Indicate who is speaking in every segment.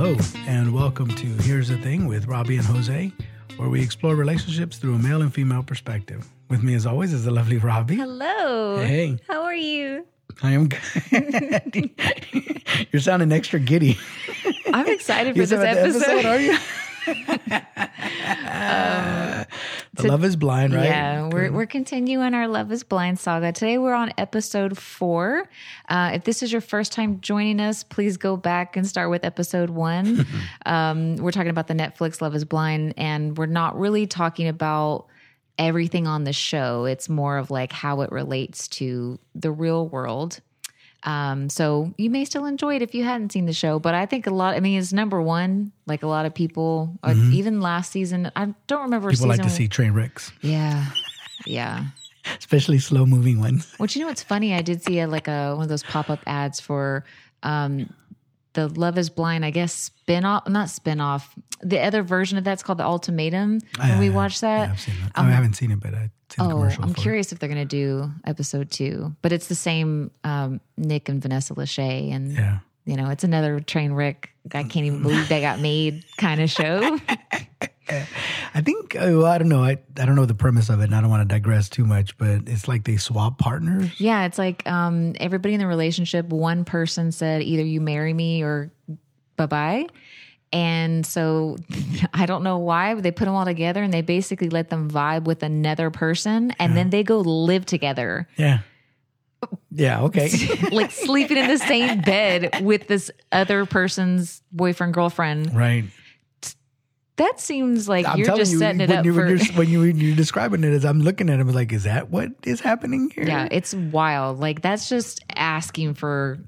Speaker 1: Hello, and welcome to Here's the Thing with Robbie and Jose, where we explore relationships through a male and female perspective. With me, as always, is the lovely Robbie.
Speaker 2: Hello.
Speaker 1: Hey.
Speaker 2: How are you?
Speaker 1: I am good. You're sounding extra giddy.
Speaker 2: I'm excited for this
Speaker 1: the
Speaker 2: episode.
Speaker 1: are you? the Love is Blind, right?
Speaker 2: Yeah, we're, we're continuing our Love is Blind saga. Today we're on episode four. Uh, if this is your first time joining us, please go back and start with episode one. um, we're talking about the Netflix Love is Blind, and we're not really talking about everything on the show. It's more of like how it relates to the real world. Um, so you may still enjoy it if you hadn't seen the show, but I think a lot. I mean, it's number one. Like a lot of people, uh, even last season. I don't remember.
Speaker 1: People like to see train wrecks,
Speaker 2: Yeah, yeah.
Speaker 1: especially slow moving ones.
Speaker 2: Which you know what's funny? I did see a, like a one of those pop up ads for um, the Love Is Blind. I guess spin off, not spin off. The other version of that's called the Ultimatum. When we
Speaker 1: Yeah,
Speaker 2: watched
Speaker 1: Yeah,
Speaker 2: that,
Speaker 1: seen that. I haven't seen it, but the
Speaker 2: oh. I'm
Speaker 1: for
Speaker 2: curious if they're going to do episode two. But it's the same um, Nick and Vanessa Lachey, and
Speaker 1: Yeah.
Speaker 2: you know, it's another train wreck. I can't even believe that got made kind of show.
Speaker 1: I think uh, well, I don't know. I I don't know the premise of it, and I don't want to digress too much. But it's like they swap partners.
Speaker 2: Yeah, it's like um, everybody in the relationship, one person said either you marry me or bye bye. And so I don't know why but they put them all together and they basically let them vibe with another person and then they go live together,
Speaker 1: Yeah. Yeah. Okay.
Speaker 2: like sleeping in the same bed with this other person's boyfriend, girlfriend.
Speaker 1: right.
Speaker 2: That seems like
Speaker 1: I'm
Speaker 2: you're just
Speaker 1: you,
Speaker 2: setting it
Speaker 1: when
Speaker 2: up
Speaker 1: you
Speaker 2: for.
Speaker 1: when you're, when you when you're describing it as I'm looking at him, like, is that what is happening here?
Speaker 2: Yeah, it's wild. Like that's just asking for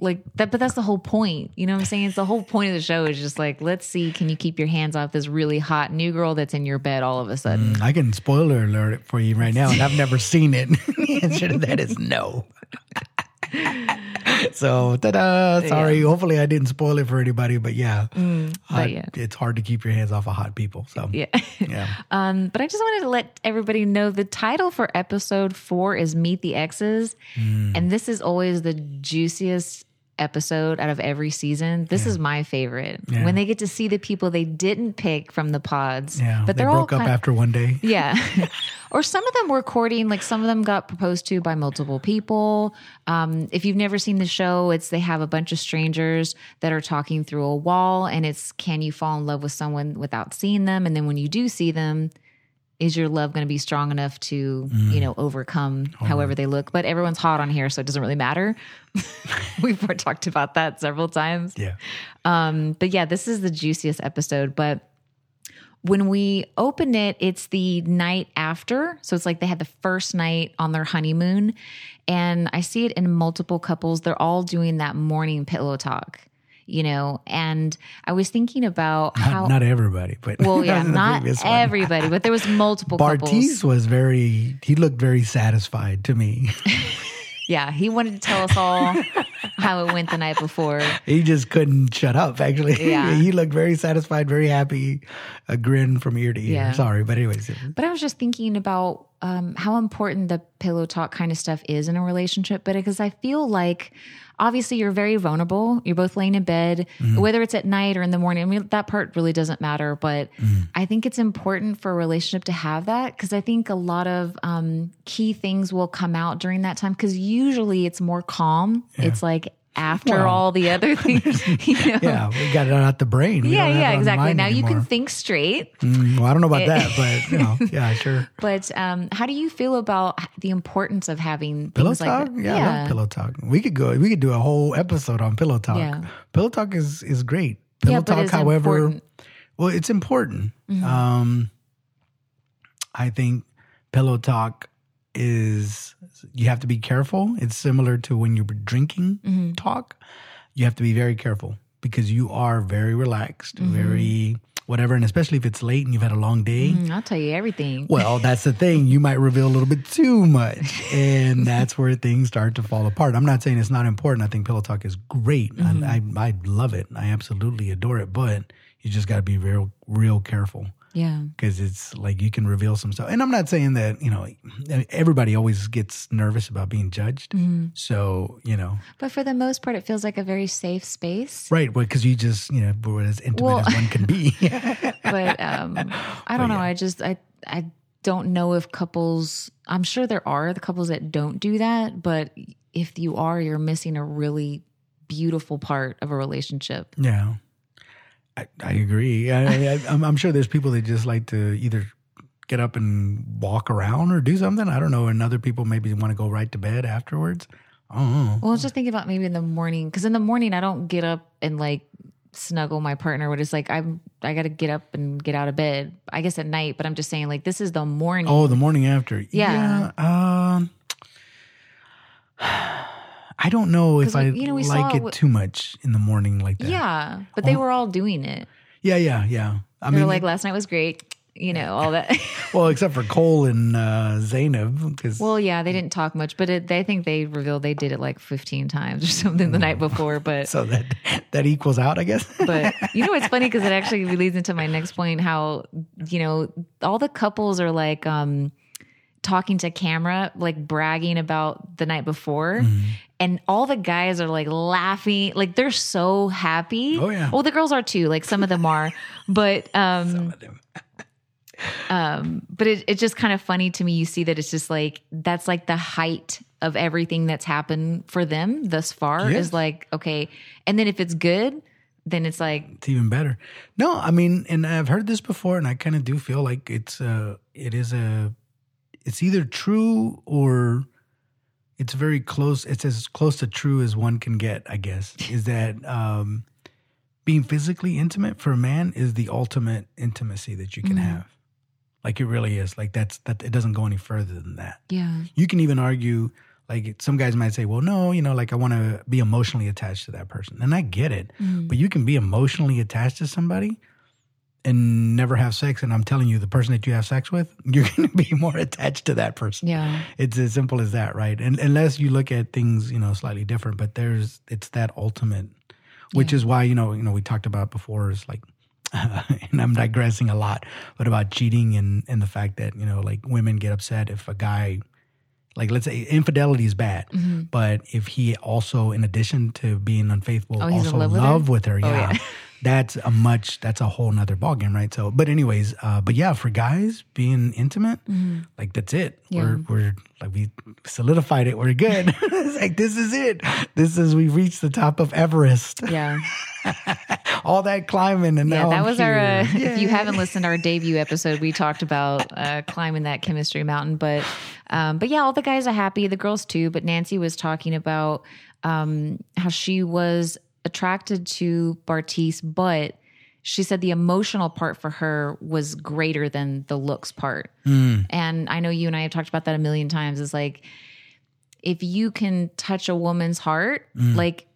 Speaker 2: like that but that's the whole point. You know what I'm saying? It's the whole point of the show is just like let's see can you keep your hands off this really hot new girl that's in your bed all of a sudden.
Speaker 1: I can spoiler alert it for you right now, and I've never seen it. the answer to that is no. so, ta-da! Sorry. Hopefully, I didn't spoil it for anybody, but yeah, I-
Speaker 2: yeah.
Speaker 1: it's hard to keep your hands off of hot people. So,
Speaker 2: Yeah.
Speaker 1: yeah.
Speaker 2: Um, but I just wanted to let everybody know the title for episode four is Meet the Exes.
Speaker 1: Hmm.
Speaker 2: And this is always the juiciest episode out of every season. This is my favorite.
Speaker 1: Yeah.
Speaker 2: When they get to see the people they didn't pick from the pods.
Speaker 1: Yeah,
Speaker 2: But
Speaker 1: they
Speaker 2: they're all
Speaker 1: broke up
Speaker 2: kind-
Speaker 1: after one day.
Speaker 2: Yeah. or some of them were courting, like some of them got proposed to by multiple people. Um, if you've never seen the show, it's they have a bunch of strangers that are talking through a wall, and it's can you fall in love with someone without seeing them? And then when you do see them, is your love going to be strong enough to, you know, overcome however they look? But everyone's hot on here, so it doesn't really matter. We've talked about that several times.
Speaker 1: Yeah.
Speaker 2: Um, but yeah, this is the juiciest episode. But when we open it, it's the night after. So it's like they had the first night on their honeymoon. And I see it in multiple couples. They're all doing that morning pillow talk, you know. And I was thinking about
Speaker 1: Not,
Speaker 2: how,
Speaker 1: not everybody, but
Speaker 2: well, yeah, not everybody, but there was multiple couples.
Speaker 1: Bartise was very. He looked very satisfied to me.
Speaker 2: Yeah, he wanted to tell us all how it went the night before.
Speaker 1: he just couldn't shut up. Actually,
Speaker 2: Yeah.
Speaker 1: he looked very satisfied, very happy, a grin from ear to ear.
Speaker 2: Yeah.
Speaker 1: Sorry, but anyways,
Speaker 2: But I was just thinking about um, how important the pillow talk kind of stuff is in a relationship. But because I feel like obviously you're very vulnerable. You're both laying in bed, whether it's at night or in the morning. I mean, that part really doesn't matter. But I think it's important for a relationship to have that because I think a lot of um, key things will come out during that time because usually it's more calm. It's like after
Speaker 1: Well.
Speaker 2: all the other things, you know.
Speaker 1: yeah, we got it out the brain. We
Speaker 2: Yeah,
Speaker 1: don't have it
Speaker 2: yeah, exactly. Now you can think straight.
Speaker 1: Mm, well, I don't know about that, but you know, yeah, sure.
Speaker 2: But um, how do you feel about the importance of having
Speaker 1: Pillow talk,
Speaker 2: like
Speaker 1: yeah, I love pillow talk. We could go. We could do a whole episode on pillow talk.
Speaker 2: Yeah.
Speaker 1: Pillow talk is is great. Pillow
Speaker 2: Yeah,
Speaker 1: talk, however,
Speaker 2: important.
Speaker 1: well, it's important.
Speaker 2: Mm-hmm.
Speaker 1: Um, I think pillow talk is you have to be careful. It's similar to when you're drinking
Speaker 2: Mm-hmm.
Speaker 1: talk. You have to be very careful because you are very relaxed,
Speaker 2: Mm-hmm.
Speaker 1: very whatever, and especially if it's late and you've had a long day.
Speaker 2: Mm, I'll tell you everything.
Speaker 1: Well, that's the thing. You might reveal a little bit too much, and that's where things start to fall apart. I'm not saying it's not important. I think pillow talk is great. I, I I love it. I absolutely adore it. But you just got to be real real careful.
Speaker 2: Yeah.
Speaker 1: because it's like you can reveal some stuff. And I'm not saying that you know everybody always gets nervous about being judged.
Speaker 2: Mm-hmm.
Speaker 1: So you know,
Speaker 2: But for the most part, it feels like a very safe space.
Speaker 1: right? Because you just you know we're as intimate
Speaker 2: Well-
Speaker 1: as one can be.
Speaker 2: But um, I don't know.
Speaker 1: yeah.
Speaker 2: I just I I don't know if couples. I'm sure there are the couples that don't do that, but if you are, you're missing a really beautiful part of a relationship.
Speaker 1: yeah, I, I agree. I, I, I'm, sure there's people that just like to either get up and walk around or do something. I don't know. And other people maybe want to go right to bed afterwards. I.
Speaker 2: Well, just think about maybe in the morning, because in the morning I don't get up and like snuggle my partner. But it's like I'm I got to get up and get out of bed. I guess at night, but I'm just saying like this is the morning.
Speaker 1: Oh, the morning after.
Speaker 2: Yeah.
Speaker 1: Yeah. Um, I don't know if I
Speaker 2: you know, we
Speaker 1: like
Speaker 2: it with-
Speaker 1: too much in the morning like that.
Speaker 2: yeah, but they were all doing it.
Speaker 1: Yeah, yeah, yeah. I
Speaker 2: They
Speaker 1: mean,
Speaker 2: were like, last night was great. You know all that.
Speaker 1: well, except for Cole and uh, Zanab, because
Speaker 2: Well, yeah, they didn't talk much, but it, they think they revealed they did it like 15 times or something the night before. But
Speaker 1: so that that equals out, I guess.
Speaker 2: but you know what's funny because it actually leads into my next point how you know all the couples are like um talking to camera like bragging about the night before
Speaker 1: Mm-hmm.
Speaker 2: and all the guys are like laughing like they're so happy
Speaker 1: Oh, yeah.
Speaker 2: well the girls are too like some of them are but um um but it, it's just kind of funny to me you see that it's just like that's like the height of everything that's happened for them thus far
Speaker 1: Yes.
Speaker 2: is like okay and then if it's good then it's like
Speaker 1: it's even better. No, I mean, and I've heard this before, and I kind of do feel like it's uh it is a, it's either true or it's very close. It's as close to true as one can get, I guess. Is that um being physically intimate for a man is the ultimate intimacy that you can
Speaker 2: Mhm.
Speaker 1: have. Like it really is. Like that's that. It doesn't go any further than that.
Speaker 2: yeah
Speaker 1: You can even argue. Like some guys might say, well, no, you know, like I want to be emotionally attached to that person. And I get it.
Speaker 2: Mm.
Speaker 1: But you can be emotionally attached to somebody and never have sex. And I'm telling you, the person that you have sex with, you're going to be more attached to that person.
Speaker 2: yeah
Speaker 1: It's as simple as that, right? And unless you look at things, you know, slightly different, but there's, it's that ultimate, which
Speaker 2: Yeah.
Speaker 1: is why, you know, you know, we talked about before is like, and I'm digressing a lot, but about cheating and, and the fact that, you know, like women get upset if a guy, like let's say infidelity is bad,
Speaker 2: Mm-hmm.
Speaker 1: but if he also, in addition to being unfaithful,
Speaker 2: Oh, he's in
Speaker 1: also
Speaker 2: love with her?
Speaker 1: love with her, yeah,
Speaker 2: yeah.
Speaker 1: that's a much that's a whole nother ballgame, right? So, but anyways, uh, but yeah, for guys being intimate, like that's it.
Speaker 2: Yeah.
Speaker 1: We're we're like we solidified it. We're good. it's like this is it. This is we've reached the top of Everest.
Speaker 2: yeah
Speaker 1: All that climbing, and
Speaker 2: yeah that
Speaker 1: I'm
Speaker 2: was our uh,
Speaker 1: here.
Speaker 2: if you haven't listened to our debut episode we talked about uh, climbing that chemistry mountain but um but yeah all the guys are happy the girls too but nancy was talking about um how she was attracted to Bartise but she said the emotional part for her was greater than the looks part
Speaker 1: Mm.
Speaker 2: and i know you and i have talked about that a million times it's like if you can touch a woman's heart
Speaker 1: Mm.
Speaker 2: like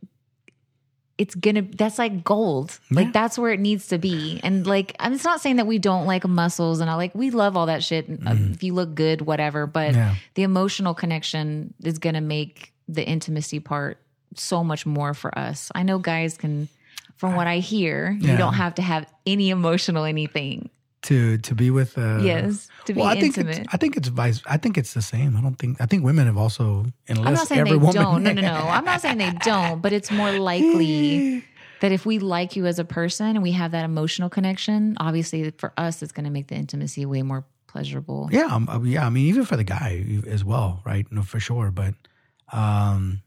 Speaker 2: it's gonna that's like gold
Speaker 1: Yeah.
Speaker 2: like that's where it needs to be and like i'm it's not saying that we don't like muscles and i like we love all that shit uh, if you look good whatever but.
Speaker 1: Yeah.
Speaker 2: the emotional connection is gonna make the intimacy part so much more for us i know guys can from what i hear you don't have to have any emotional anything
Speaker 1: to to be with. Uh,
Speaker 2: yes to be
Speaker 1: Well, I think
Speaker 2: intimate
Speaker 1: it's, I think it's vice. I think it's the same. I don't think. I think women have also. Unless
Speaker 2: I'm not saying
Speaker 1: every
Speaker 2: they
Speaker 1: woman,
Speaker 2: don't. No, no, no. I'm not saying they don't, but it's more likely that if we like you as a person and we have that emotional connection, obviously for us, it's going to make the intimacy way more pleasurable.
Speaker 1: Yeah, um, uh, yeah. I mean, even for the guy as well, right? No, for sure. But, um,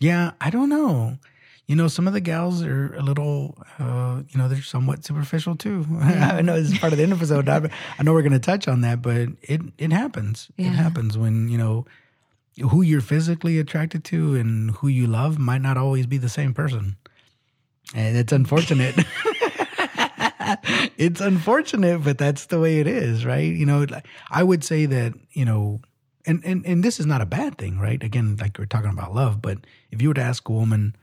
Speaker 1: yeah, I don't know. You know, some of the gals are a little, uh, you know, they're somewhat superficial too. I know this is part of the episode. I, I know we're going to touch on that, but it it happens.
Speaker 2: Yeah.
Speaker 1: It happens when you know who you're physically attracted to and who you love might not always be the same person, and it's unfortunate. it's unfortunate, but that's the way it is, right? You know, I would say that, you know, and, and and this is not a bad thing, right? Again, like we're talking about love, but if you were to ask a woman,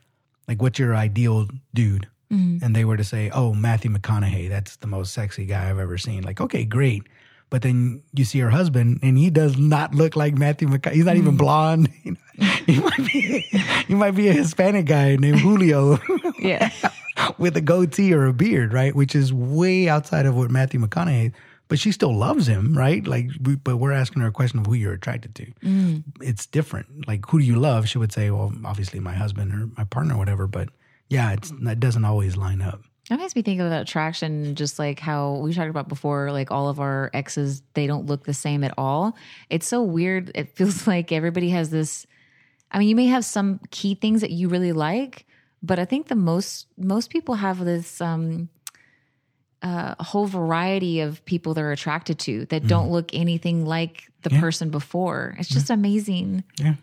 Speaker 1: like, what's your ideal dude? Mm-hmm. And they were to say, oh, Matthew McConaughey, that's the most sexy guy I've ever seen. Like, okay, great. But then you see her husband, and he does not look like Matthew McConaughey. He's not even mm-hmm. blonde. You he might be, he might be a Hispanic guy named Julio.
Speaker 2: Yeah.
Speaker 1: with a goatee or a beard, right? Which is way outside of what Matthew McConaughey. But she still loves him, right? Like, we, but we're asking her a question of who you're attracted to.
Speaker 2: Mm.
Speaker 1: It's different. Like, who do you love? She would say, well, obviously my husband or my partner or whatever. But yeah, it's that doesn't always line up.
Speaker 2: That makes me think of that attraction, just like how we talked about before, like all of our exes, they don't look the same at all. It's so weird. It feels like everybody has this. I mean, you may have some key things that you really like, but I think the most most people have this um uh, a whole variety of people they're attracted to that don't look anything like the person before. It's just amazing.
Speaker 1: Yeah.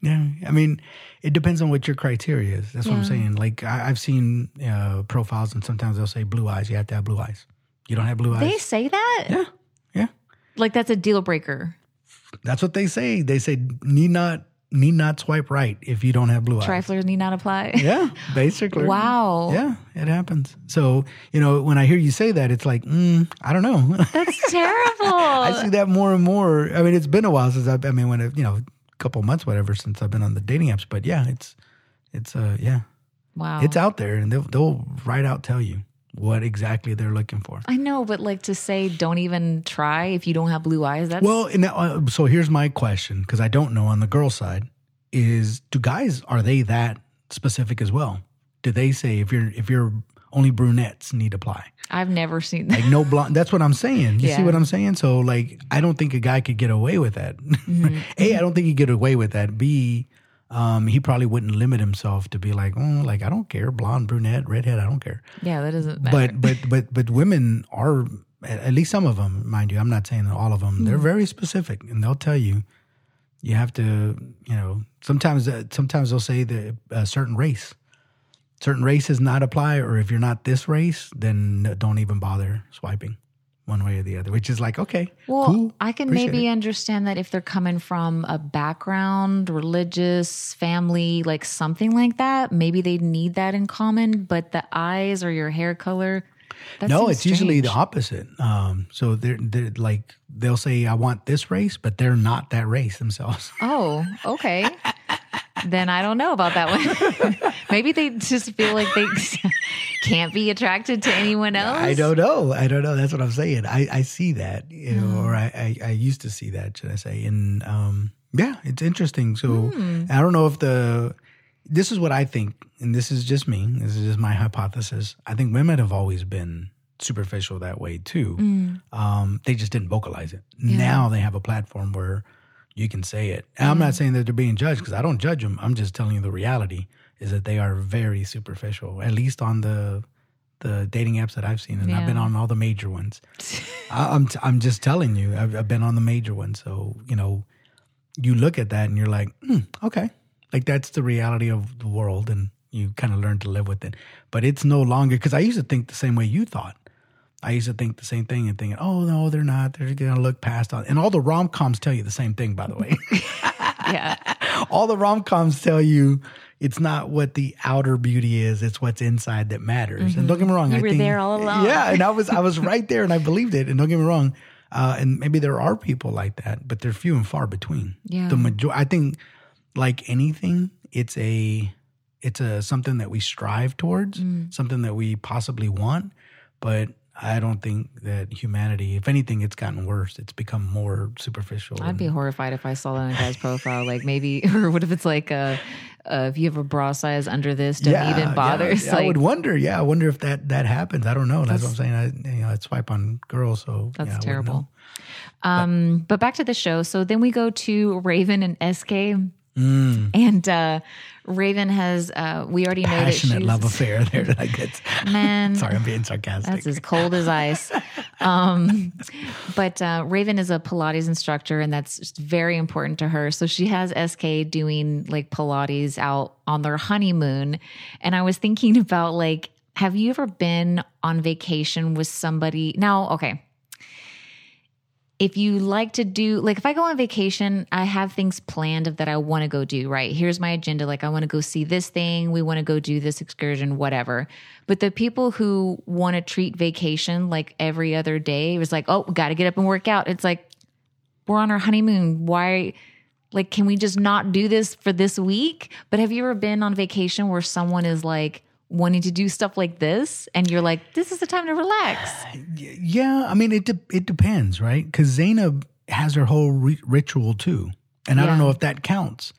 Speaker 1: Yeah. I mean, it depends on what your criteria is. That's what I'm saying. Like, I, I've seen uh, profiles, and sometimes they'll say blue eyes. You have to have blue eyes. You don't have blue eyes.
Speaker 2: They say that?
Speaker 1: yeah. Yeah.
Speaker 2: Like that's a deal breaker.
Speaker 1: That's what they say. They say need not need not swipe right if you don't have blue eyes.
Speaker 2: Triflers need not apply.
Speaker 1: Yeah, basically.
Speaker 2: Wow.
Speaker 1: Yeah, it happens. So you know, when I hear you say that, it's like, mm, I don't know.
Speaker 2: That's terrible.
Speaker 1: I see that more and more. I mean, it's been a while since I've. I mean, when it, you know, a couple months, whatever, since I've been on the dating apps. But yeah, it's it's uh yeah,
Speaker 2: wow.
Speaker 1: it's out there, and they'll they'll right out tell you what exactly they're looking for.
Speaker 2: I know, but like to say, don't even try if you don't have blue eyes. That's
Speaker 1: Well, and now, uh, so here's my question because I don't know on the girl side is do guys are they that specific as well? Do they say if you're if you're only brunettes need apply?
Speaker 2: I've never seen that.
Speaker 1: Like no blonde. That's what I'm saying. You see what I'm saying? So like, I don't think a guy could get away with that. a, I don't think he'd get away with that. B, um, he probably wouldn't limit himself to be like, oh, like I don't care, blonde, brunette, redhead, I don't care.
Speaker 2: Yeah, that doesn't matter.
Speaker 1: But but but but women are at least some of them, mind you. I'm not saying all of them. They're very specific, and they'll tell you you have to. You know, sometimes uh, sometimes they'll say that a certain race, certain races not apply, or if you're not this race, then don't even bother swiping one way or the other. Which is like okay,
Speaker 2: well,
Speaker 1: cool.
Speaker 2: I can maybe
Speaker 1: it.
Speaker 2: understand that if they're coming from a background, religious, family, like something like that, maybe they need that in common. But the eyes or your hair color,
Speaker 1: no, it's usually the opposite. Um, so they're, they're like they'll say I want this race, but they're not that race themselves.
Speaker 2: Oh, okay. then I don't know about that one. maybe they just feel like they can't be attracted to anyone else.
Speaker 1: I don't know. I don't know. That's what I'm saying. I, I see that, you know, or I, I, I used to see that, should I say. And um, yeah, it's interesting. So I don't know if the, this is what I think, and this is just me, this is just my hypothesis. I think women have always been superficial that way too. Um, they just didn't vocalize it. Now they have a platform where you can say it. And I'm not saying that they're being judged because I don't judge them. I'm just telling you the reality is that they are very superficial, at least on the the dating apps that I've seen, and I've been on all the major ones. I, I'm t- I'm just telling you, I've, I've been on the major ones. So you know, you look at that and you're like, hmm, okay, like that's the reality of the world, and you kind of learn to live with it. But it's no longer because I used to think the same way you thought. I used to think the same thing and thinking, oh no, they're not. They're gonna look past on. And all the rom coms tell you the same thing, by the way.
Speaker 2: Yeah.
Speaker 1: all the rom coms tell you it's not what the outer beauty is; it's what's inside that matters. And don't get me wrong,
Speaker 2: You
Speaker 1: I
Speaker 2: were
Speaker 1: think,
Speaker 2: there all along.
Speaker 1: Yeah, and I was I was right there, and I believed it. And don't get me wrong, uh, and maybe there are people like that, but they're few and far between.
Speaker 2: Yeah.
Speaker 1: the major. I think, like anything, it's a it's a something that we strive towards,
Speaker 2: Mm.
Speaker 1: something that we possibly want, but. I don't think that humanity, if anything, it's gotten worse. It's become more superficial.
Speaker 2: I'd be horrified if I saw that in a guy's profile. Like maybe, or what if it's like, uh, uh, if you have a bra size under this, don't even bother.
Speaker 1: Yeah,
Speaker 2: It's
Speaker 1: I would wonder. Yeah, I wonder if that that happens. I don't know. That's, what I'm saying. I you know I swipe on girls, so
Speaker 2: That's
Speaker 1: yeah,
Speaker 2: terrible. Um, but back to the show. So then we go to Raven and SK.
Speaker 1: Mm.
Speaker 2: And uh, Raven has, uh, we already know that
Speaker 1: Passionate
Speaker 2: she's,
Speaker 1: love affair there. Like that's
Speaker 2: man,
Speaker 1: sorry, I'm being sarcastic.
Speaker 2: That's as cold as ice. Um, but uh, Raven is a Pilates instructor, and that's very important to her. So she has SK doing like Pilates out on their honeymoon. And I was thinking about like, have you ever been on vacation with somebody? Now, okay. If you like to do, like, if I go on vacation, I have things planned that I want to go do, right? Here's my agenda. Like, I want to go see this thing. We want to go do this excursion, whatever. But the people who want to treat vacation like every other day was like, oh, we got to get up and work out. It's like, we're on our honeymoon. Why? Like, can we just not do this for this week? But have you ever been on vacation where someone is like, wanting to do stuff like this and you're like this is the time to relax
Speaker 1: Yeah, I mean it. De- it depends, right? Because Zanab has her whole ri- ritual too, and I don't know if that counts.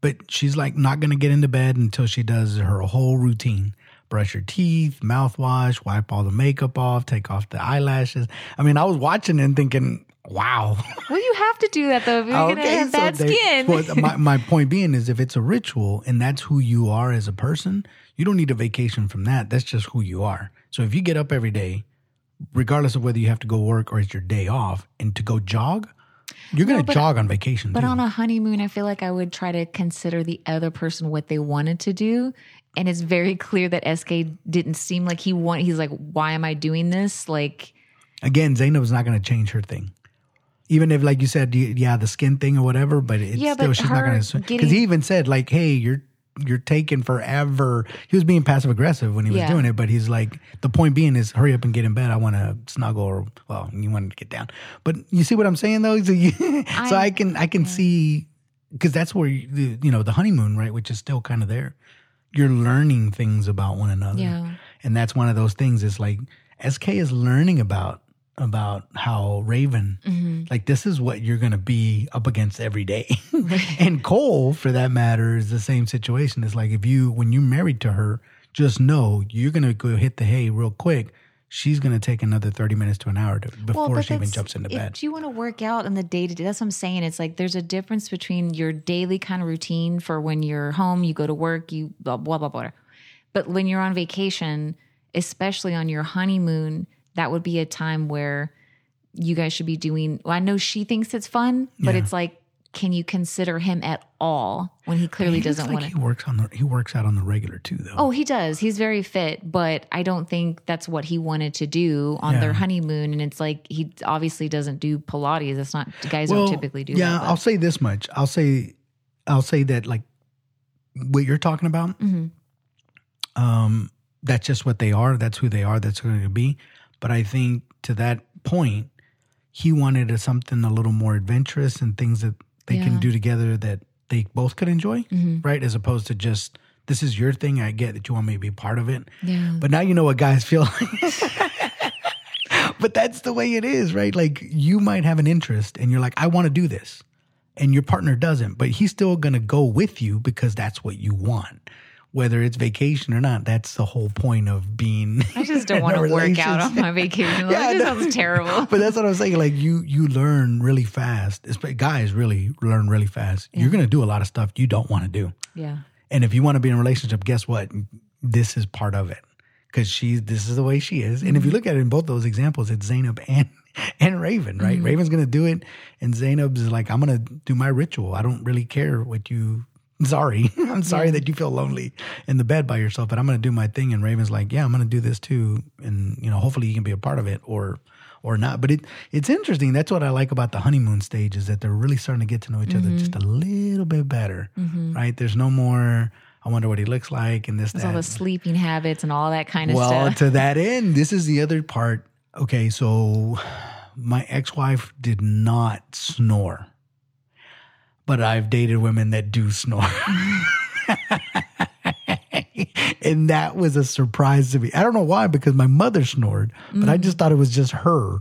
Speaker 1: But she's like not going to get into bed until she does her whole routine: brush her teeth, mouthwash, wipe all the makeup off, take off the eyelashes. I mean, I was watching and thinking, "Wow."
Speaker 2: well you have to do that though if you're gonna have bad
Speaker 1: they-
Speaker 2: skin
Speaker 1: well, my, my point being is if it's a ritual and that's who you are as a person, you don't need a vacation from that. That's just who you are. So if you get up every day, regardless of whether you have to go work or it's your day off, and to go jog, you're going to
Speaker 2: but-
Speaker 1: jog on vacation.
Speaker 2: But
Speaker 1: too.
Speaker 2: on a honeymoon, I feel like I would try to consider the other person what they wanted to do. And it's very clear that SK didn't seem like he want. He's like, why am I doing this? Like,
Speaker 1: Again, Zanab's not going to change her thing. Even if, like you said, yeah, the skin thing or whatever, but it's
Speaker 2: Yeah,
Speaker 1: still
Speaker 2: but
Speaker 1: she's not going to. Because he even said, like, "Hey, you're you're taking forever." He was being passive aggressive when he was
Speaker 2: Yeah.
Speaker 1: doing it, but he's like, the point being is, hurry up and get in bed. I want to snuggle, or well, you want to get down. But you see what I'm saying, though. So, you, so I can I can see because that's where you, you know the honeymoon, right, which is still kind of there. You're learning things about one another
Speaker 2: yeah,
Speaker 1: and that's one of those things is like sk is learning about about how raven
Speaker 2: Mm-hmm.
Speaker 1: like this is what you're going to be up against every day and cole for that matter is the same situation it's like if you when you're married to her just know you're going to go hit the hay real quick she's going to take another 30 minutes to an hour to, before she even jumps into
Speaker 2: if
Speaker 1: bed
Speaker 2: you want to work out in the day to day, that's what I'm saying. It's like there's a difference between your daily kind of routine for when you're home, you go to work, you blah blah blah blah. But when you're on vacation, especially on your honeymoon, that would be a time where you guys should be doing. Well, I know she thinks it's fun, but
Speaker 1: Yeah.
Speaker 2: it's like, can you consider him at all when he clearly
Speaker 1: He looks
Speaker 2: doesn't
Speaker 1: like
Speaker 2: want
Speaker 1: he
Speaker 2: to?
Speaker 1: works on the he works out on the regular too though
Speaker 2: Oh, he does. He's very fit, but I don't think that's what he wanted to do on
Speaker 1: Yeah.
Speaker 2: their honeymoon. And it's like he obviously doesn't do Pilates. That's not guys don't typically do
Speaker 1: yeah
Speaker 2: that.
Speaker 1: i'll say this much i'll say i'll say that like what you're talking about
Speaker 2: hmm
Speaker 1: um that's just what they are that's who they are that's who they're going to be but i think to that point he wanted a, something a little more adventurous and things that they
Speaker 2: Yeah.
Speaker 1: can do together that they both could enjoy
Speaker 2: hmm
Speaker 1: right as opposed to just this is your thing i get that you want me to be part of it
Speaker 2: Yeah.
Speaker 1: but now you know what guys feel like. but that's the way it is, right? Like you might have an interest and you're like, I want to do this. And your partner doesn't, but he's still going to go with you because that's what you want. Whether it's vacation or not, that's the whole point of being.
Speaker 2: I just don't want to work out on my vacation.
Speaker 1: Yeah,
Speaker 2: that
Speaker 1: no.
Speaker 2: sounds terrible.
Speaker 1: But that's what I'm saying. Like you, you learn really fast. Guys really learn really fast. You're going to do a lot of stuff you don't want to do.
Speaker 2: Yeah.
Speaker 1: And if you want to be in a relationship, guess what? This is part of it because she. This is the way she is. And if you mm-hmm. look at it in both those examples, it's Zanab and and Raven, right? Mm-hmm. Raven's gonna do it, and Zanab's like, I'm gonna do my ritual. I don't really care what you. Sorry, I'm sorry that you feel lonely in the bed by yourself, but I'm gonna do my thing. And Raven's like, Yeah, I'm gonna do this too, and you know, hopefully you can be a part of it, or or not. But it it's interesting. That's what I like about the honeymoon stage is that they're really starting to get to know each other just a mm-hmm. little bit better, mm-hmm. right? There's no more. I wonder what he looks like, and this
Speaker 2: There's
Speaker 1: that.
Speaker 2: all the sleeping habits and all that kind of
Speaker 1: Well,
Speaker 2: stuff.
Speaker 1: to that end, this is the other part. Okay, so my ex wife did not snore, but I've dated women that do snore. and that was a surprise to me. I don't know why, because my mother snored, but I just thought it was just her.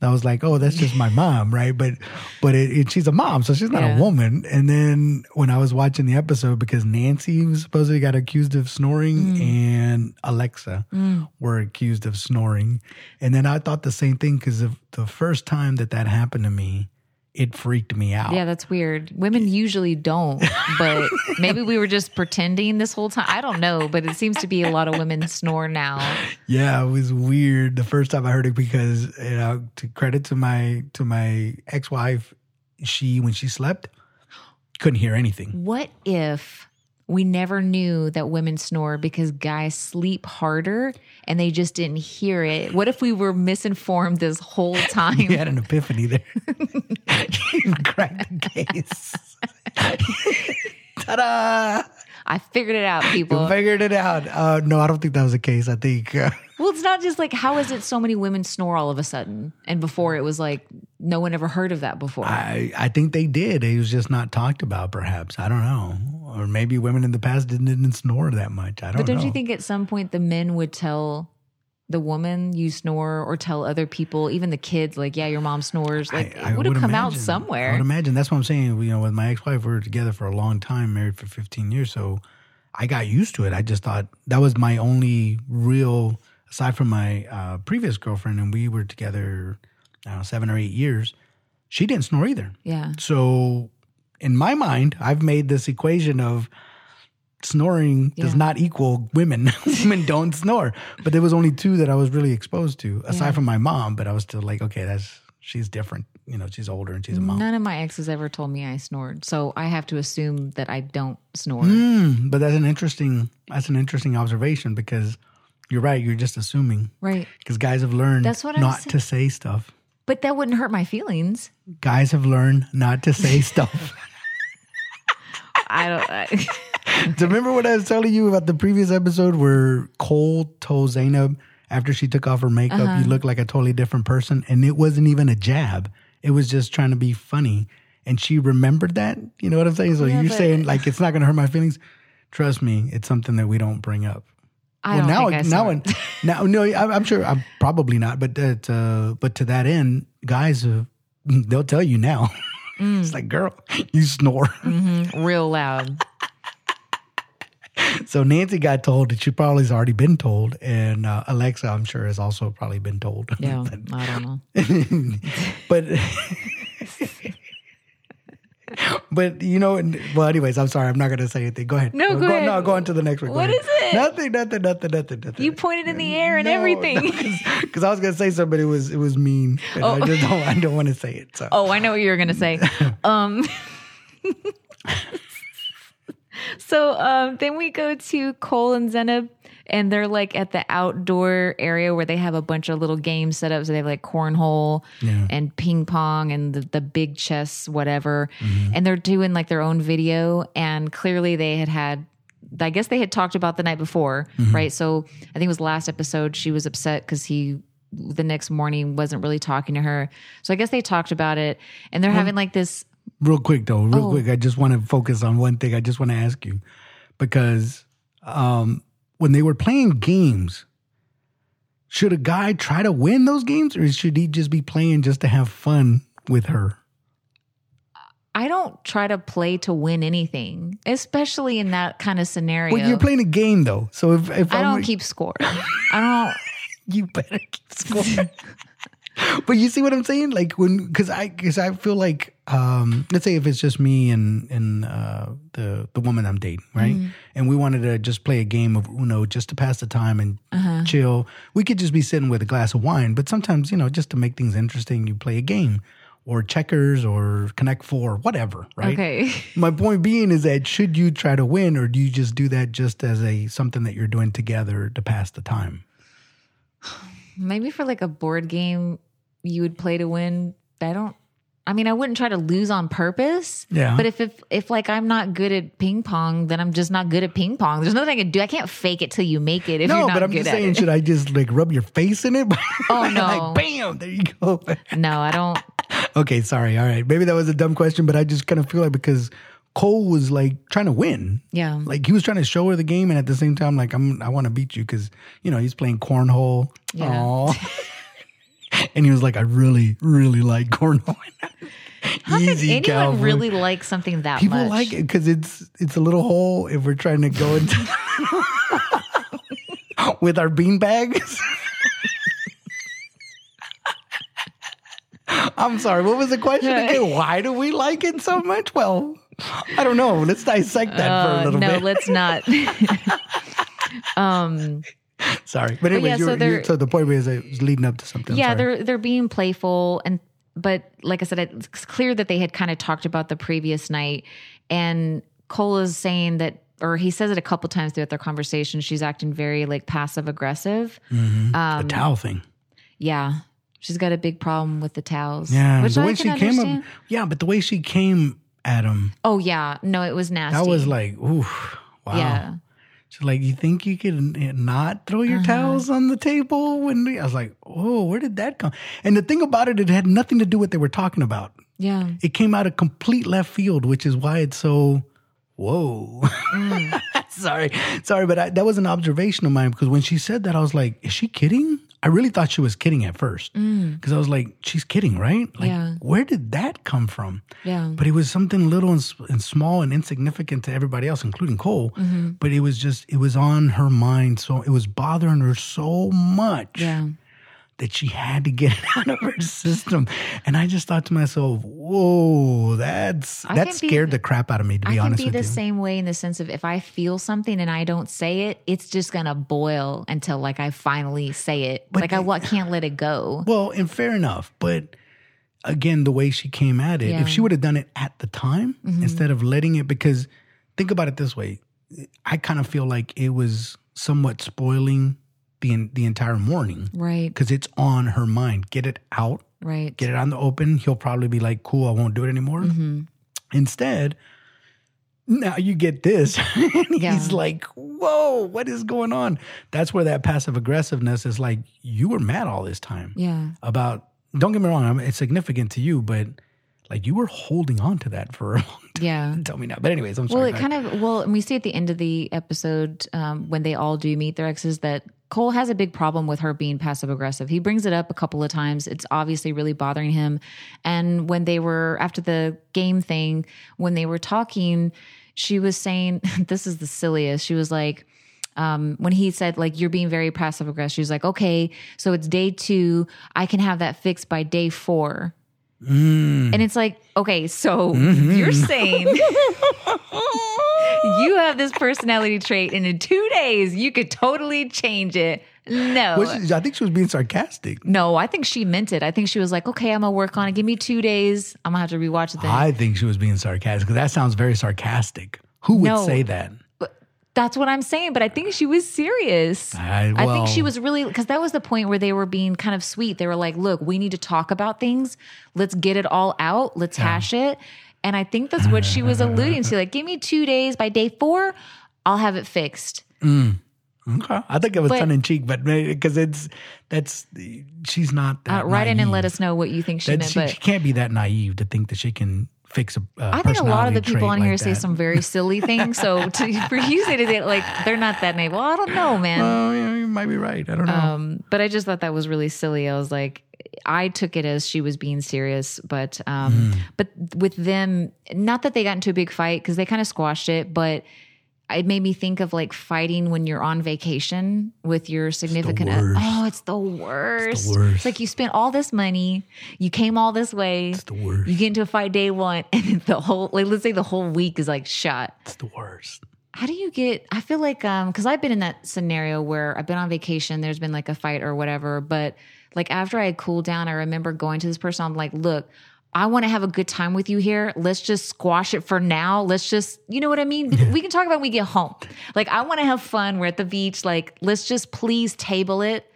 Speaker 1: I was like, oh, that's just my mom, right? But but it, it, she's a mom, so she's not
Speaker 2: Yeah.
Speaker 1: a woman. And then when I was watching the episode, because Nancy was supposedly got accused of snoring, mm. and Alexa mm. were accused of snoring, and then I thought the same thing because the first time that that happened to me, it freaked me out.
Speaker 2: yeah, that's weird. Women usually don't, but maybe we were just pretending this whole time. I don't know, but it seems to be a lot of women snore now.
Speaker 1: Yeah, it was weird the first time I heard it because you know, to credit to my to my ex wife, she when she slept couldn't hear anything.
Speaker 2: What if we never knew that women snore because guys sleep harder and they just didn't hear it? What if we were misinformed this whole time?
Speaker 1: He had an epiphany there. he cracked the case. Ta-da!
Speaker 2: I figured it out, people.
Speaker 1: Figured it out. Uh, no, I don't think that was the case. I think uh,
Speaker 2: Well, it's not just like how is it so many women snore all of a sudden, and before it was like no one ever heard of that before.
Speaker 1: I I think they did. It was just not talked about. Perhaps I don't know. or maybe women in the past didn't, didn't snore that much. I don't know.
Speaker 2: But don't
Speaker 1: know.
Speaker 2: you think at some point the men would tell the woman you snore or tell other people, even the kids, like, yeah, your mom snores? Like, it would have come out
Speaker 1: imagine- I
Speaker 2: somewhere.
Speaker 1: would imagine. That's what I'm saying. You know, with my ex-wife, we were together for a long time, married for 15 years. So I got used to it. I just thought that was my only real, aside from my uh, previous girlfriend, and we were together, I don't know, seven or eight years. She didn't snore either.
Speaker 2: yeah.
Speaker 1: So in my mind, I've made this equation of snoring does not equal women. women don't snore. But there was only two that I was really exposed to, aside
Speaker 2: Yeah.
Speaker 1: from my mom. But I was still like, okay, that's she's different. You know, she's older and she's a mom.
Speaker 2: None of my exes ever told me I snored. So I have to assume that I don't snore.
Speaker 1: Mm, but that's an interesting that's an interesting observation because you're right. You're just assuming
Speaker 2: Right.
Speaker 1: because guys have learned
Speaker 2: That's what
Speaker 1: not to say stuff.
Speaker 2: But that wouldn't hurt my feelings.
Speaker 1: Guys have learned not to say stuff.
Speaker 2: I don't. I,
Speaker 1: Do you remember what I was telling you about the previous episode where Cole told Zanab after she took off her makeup,
Speaker 2: Uh-huh.
Speaker 1: you look like a totally different person? And it wasn't even a jab, it was just trying to be funny. And she remembered that. You know what I'm saying? So
Speaker 2: Yeah,
Speaker 1: you're saying, like, it's not going to hurt my feelings. Trust me, it's something that we don't bring up.
Speaker 2: I don't
Speaker 1: now, now,
Speaker 2: snore.
Speaker 1: now, no, I'm, I'm sure, I'm probably not, but that, uh, but to that end, guys, uh, they'll tell you now.
Speaker 2: Mm.
Speaker 1: it's like, girl, you snore.
Speaker 2: Mhm, real loud.
Speaker 1: So Nancy got told that she probably has already been told, and uh, Alexa, I'm sure, has also probably been told.
Speaker 2: Yeah, I don't know.
Speaker 1: but but you know, well, anyways, I'm sorry, I'm not going to say anything. Go ahead.
Speaker 2: No, go ahead.
Speaker 1: No, go on to the next one. Go
Speaker 2: What
Speaker 1: ahead.
Speaker 2: is it?
Speaker 1: Nothing. Nothing. Nothing. Nothing. Nothing.
Speaker 2: You pointed in the air and everything.
Speaker 1: Because I was going to say something, but it was it was mean. And I
Speaker 2: Oh.
Speaker 1: just don't. I don't want to say it. So.
Speaker 2: Oh, I know what you were gonna say. Um, so um, then we go to Cole and Zanab, and they're like at the outdoor area where they have a bunch of little games set up. So they have like cornhole
Speaker 1: Yeah.
Speaker 2: and ping pong and the, the big chess, whatever.
Speaker 1: Mm-hmm.
Speaker 2: And they're doing like their own video. And clearly they had had. I guess they had talked about the night before,
Speaker 1: Mm-hmm.
Speaker 2: right? So I think it was last episode. She was upset because he the next morning wasn't really talking to her. So I guess they talked about it, and they're having like this.
Speaker 1: Real quick though, real
Speaker 2: Oh.
Speaker 1: quick. I just want to focus on one thing. I just want to ask you because um, when they were playing games, should a guy try to win those games, or should he just be playing just to have fun with her?
Speaker 2: I don't try to play to win anything, especially in that kind of scenario.
Speaker 1: Well, you're playing a game though, so if if
Speaker 2: I
Speaker 1: I'm-
Speaker 2: don't keep score. I don't.
Speaker 1: you better keep score. but you see what I'm saying? Like when, because I, because I feel like, um, let's say if it's just me and and uh, the the woman I'm dating, right?
Speaker 2: Mm-hmm.
Speaker 1: And we wanted to just play a game of Uno just to pass the time and
Speaker 2: Uh-huh.
Speaker 1: chill. We could just be sitting with a glass of wine, but sometimes you know, just to make things interesting, you play a game or checkers or Connect Four, whatever, right?
Speaker 2: Okay.
Speaker 1: My point being is that should you try to win, or do you just do that just as a something that you're doing together to pass the time?
Speaker 2: Maybe for like a board game, you would play to win. I don't. I mean, I wouldn't try to lose on purpose.
Speaker 1: Yeah.
Speaker 2: But if if if like I'm not good at ping pong, then I'm just not good at ping pong. There's nothing I can do. I can't fake it till you make it. If
Speaker 1: no,
Speaker 2: you're not
Speaker 1: but I'm
Speaker 2: good
Speaker 1: just saying,
Speaker 2: it.
Speaker 1: should I just like rub your face in it?
Speaker 2: Oh, no.
Speaker 1: like bam, there you go.
Speaker 2: No, I don't.
Speaker 1: okay, sorry. All right, maybe that was a dumb question, but I just kind of feel like because Cole was like trying to win,
Speaker 2: Yeah.
Speaker 1: like he was trying to show her the game, and at the same time, like I'm, I want to beat you because you know he's playing cornhole.
Speaker 2: Yeah.
Speaker 1: And he was like, I really, really like cornhole.
Speaker 2: How could
Speaker 1: Easy,
Speaker 2: anyone really like something that
Speaker 1: People
Speaker 2: much?
Speaker 1: like it because it's it's a little hole if we're trying to go into with our bean bags. I'm sorry. What was the question again? Why do we like it so much? Well, I don't know. Let's dissect that for a
Speaker 2: Uh,
Speaker 1: little
Speaker 2: no,
Speaker 1: bit.
Speaker 2: No, let's not. um,
Speaker 1: Sorry, but anyways,
Speaker 2: yeah, so
Speaker 1: you-
Speaker 2: they're-
Speaker 1: so the point was it was leading up to something.
Speaker 2: Yeah, they're they're being playful and but like I said, it's clear that they had kind of talked about the previous night, and Cole is saying that, or he says it a couple times throughout their conversation. She's acting very like passive aggressive.
Speaker 1: Mhm.
Speaker 2: Um,
Speaker 1: the towel thing.
Speaker 2: Yeah, she's got a big problem with the towels.
Speaker 1: Yeah,
Speaker 2: which
Speaker 1: the
Speaker 2: I
Speaker 1: way
Speaker 2: can
Speaker 1: she came up. Yeah, but the way she came at him,
Speaker 2: Oh yeah, no, it was nasty.
Speaker 1: that was like, oof, wow.
Speaker 2: yeah.
Speaker 1: She's like, you think you could not throw your
Speaker 2: Uh-huh.
Speaker 1: towels on the table? When I was like, oh, where did that come? And the thing about it, it had nothing to do with what they were talking about.
Speaker 2: Yeah.
Speaker 1: It came out of complete left field, which is why it's so whoa. sorry, sorry, but I, that was an observation of mine because when she said that, I was like, is she kidding? I really thought she was kidding at first because I was like, she's kidding, right? Like,
Speaker 2: Yeah.
Speaker 1: where did that come from?
Speaker 2: Yeah.
Speaker 1: But it was something little and, and small and insignificant to everybody else, including Cole.
Speaker 2: Mm-hmm.
Speaker 1: But it was just, it was on her mind. So it was bothering her so much
Speaker 2: Yeah.
Speaker 1: That she had to get it out of her system. And I just thought to myself, whoa, that's
Speaker 2: I
Speaker 1: that
Speaker 2: can be
Speaker 1: scared
Speaker 2: the-
Speaker 1: crap out of me, to be
Speaker 2: I can
Speaker 1: honest
Speaker 2: be
Speaker 1: with
Speaker 2: the
Speaker 1: you.
Speaker 2: same way in the sense of if I feel something and I don't say it, it's just gonna boil until like I finally say it.
Speaker 1: But
Speaker 2: like I can't let it go.
Speaker 1: Well, and fair enough. But again, the way she came at it,
Speaker 2: Yeah. Mm-hmm.
Speaker 1: if she would have done it at the time instead of letting it, because think about it this way, I kind of feel like it was somewhat spoiling the the entire morning
Speaker 2: Right.
Speaker 1: because it's on her mind. Get it out,
Speaker 2: Right.
Speaker 1: get it on the open. He'll probably be like, "Cool, I won't do it anymore."
Speaker 2: Mm-hmm.
Speaker 1: Instead. Now you get this. and
Speaker 2: Yeah.
Speaker 1: He's like, whoa, what is going on? That's where that passive aggressiveness is like, you were mad all this time
Speaker 2: Yeah.
Speaker 1: about don't get me wrong, it's significant to you, but like you were holding on to that for a long time.
Speaker 2: Yeah.
Speaker 1: Tell me now. But anyways, I'm sorry.
Speaker 2: Well, it kind of well, and we see at the end of the episode um, when they all do meet their exes that Cole has a big problem with her being passive aggressive. He brings it up a couple of times. It's obviously really bothering him. And when they were after the game thing, when they were talking, she was saying, "This is the silliest." She was like. Um, when he said like you're being very passive aggressive, she was like, okay, so it's day two. I can have that fixed by day four.
Speaker 1: Mm.
Speaker 2: And it's like, okay, so
Speaker 1: Mm-hmm.
Speaker 2: you're saying you have this personality trait, and in two days you could totally change it. No.
Speaker 1: Was she- I think she was being sarcastic.
Speaker 2: no, I think she meant it. I think she was like, okay, I'm gonna work on it. Give me two days. I'm gonna have to rewatch it then.
Speaker 1: I think she was being sarcastic because that sounds very sarcastic. Who would
Speaker 2: No.
Speaker 1: say that?
Speaker 2: That's what I'm saying, but I think she was serious.
Speaker 1: I-
Speaker 2: I think she was really because that was the point where they were being kind of sweet. They were like, "Look, we need to talk about things. Let's get it all out. Let's hash it." And I think that's what she was alluding to. Like, give me two days. By day four, I'll have it fixed.
Speaker 1: Okay. I think it was tongue in cheek, but because it's that's she's not
Speaker 2: Uh,
Speaker 1: that
Speaker 2: write in and let us know what you think she
Speaker 1: That
Speaker 2: meant.
Speaker 1: she,
Speaker 2: But
Speaker 1: she can't be that naive to think that she can fix a. a
Speaker 2: I think a lot of the people on here
Speaker 1: like
Speaker 2: say some very silly things. So to, for you to say that, like they're not that naive. Well, I don't know, man.
Speaker 1: Oh, yeah, you might be right. I don't know.
Speaker 2: Um, but I just thought that was really silly. I was like, I took it as she was being serious, but um,
Speaker 1: Mm.
Speaker 2: but with them, not that they got into a big fight because they kind of squashed it, but it made me think of like fighting when you're on vacation with your significant.
Speaker 1: other.
Speaker 2: Oh, it's the worst.
Speaker 1: worst.
Speaker 2: It's like you spent all this money, you came all this way.
Speaker 1: it's the worst.
Speaker 2: You get into a fight day one, and the whole like let's say the whole week is like shot
Speaker 1: it's the worst.
Speaker 2: how do you get i feel like um because i've been in that scenario where i've been on vacation there's been like a fight or whatever but like after i cooled down i remember going to this person i'm like look i want to have a good time with you here. Let's just squash it for now. Let's just you know what i mean? We can talk about when we get home. Like i want to have fun. We're at the beach. Like let's just please table it.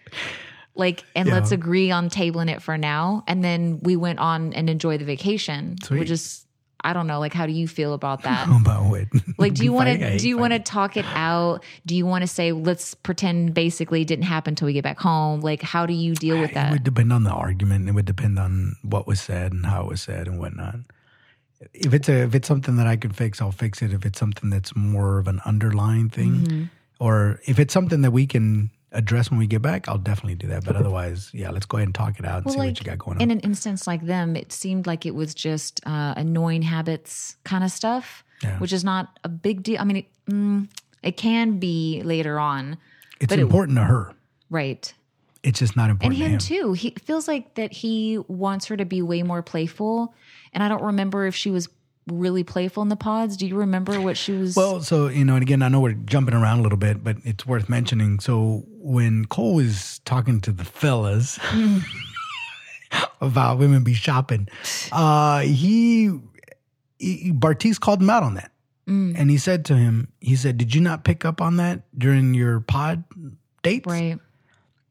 Speaker 2: Like and let's agree on tabling it for now. And then we went on and enjoyed the vacation
Speaker 1: Sweet.
Speaker 2: which is i don't know like how do you feel about that
Speaker 1: about what?
Speaker 2: like, do you want to do you want to talk it out? Do you want to say let's pretend basically it didn't happen until we get back home? Like, how do you deal with that?
Speaker 1: It would depend on the argument. It would depend on what was said and how it was said and whatnot. If it's a if it's something that I can fix, I'll fix it. If it's something that's more of an underlying thing,
Speaker 2: Mm-hmm.
Speaker 1: or if it's something that we can address when we get back, I'll definitely do that. But otherwise, yeah, let's go ahead and talk it out and
Speaker 2: Well,
Speaker 1: see
Speaker 2: like
Speaker 1: what you got going on.
Speaker 2: in an instance like them, it seemed like it was just uh, annoying habits kind of stuff,
Speaker 1: Yeah.
Speaker 2: which is not a big deal. I mean, it, mm, it can be later on,
Speaker 1: it's
Speaker 2: but it-
Speaker 1: important to her.
Speaker 2: right?
Speaker 1: It's just not
Speaker 2: And
Speaker 1: important
Speaker 2: him
Speaker 1: to him.
Speaker 2: too. He feels like that he wants her to be way more playful, and I don't remember if she was really playful in the pods. Do you remember what she was?
Speaker 1: Well, so you know, and again, I know we're jumping around a little bit, but it's worth mentioning. So when Cole was talking to the fellas about women be shopping, uh, he, he Bartise called him out on that,
Speaker 2: Mm.
Speaker 1: and he said to him, he said, "Did you not pick up on that during your pod dates?"
Speaker 2: right.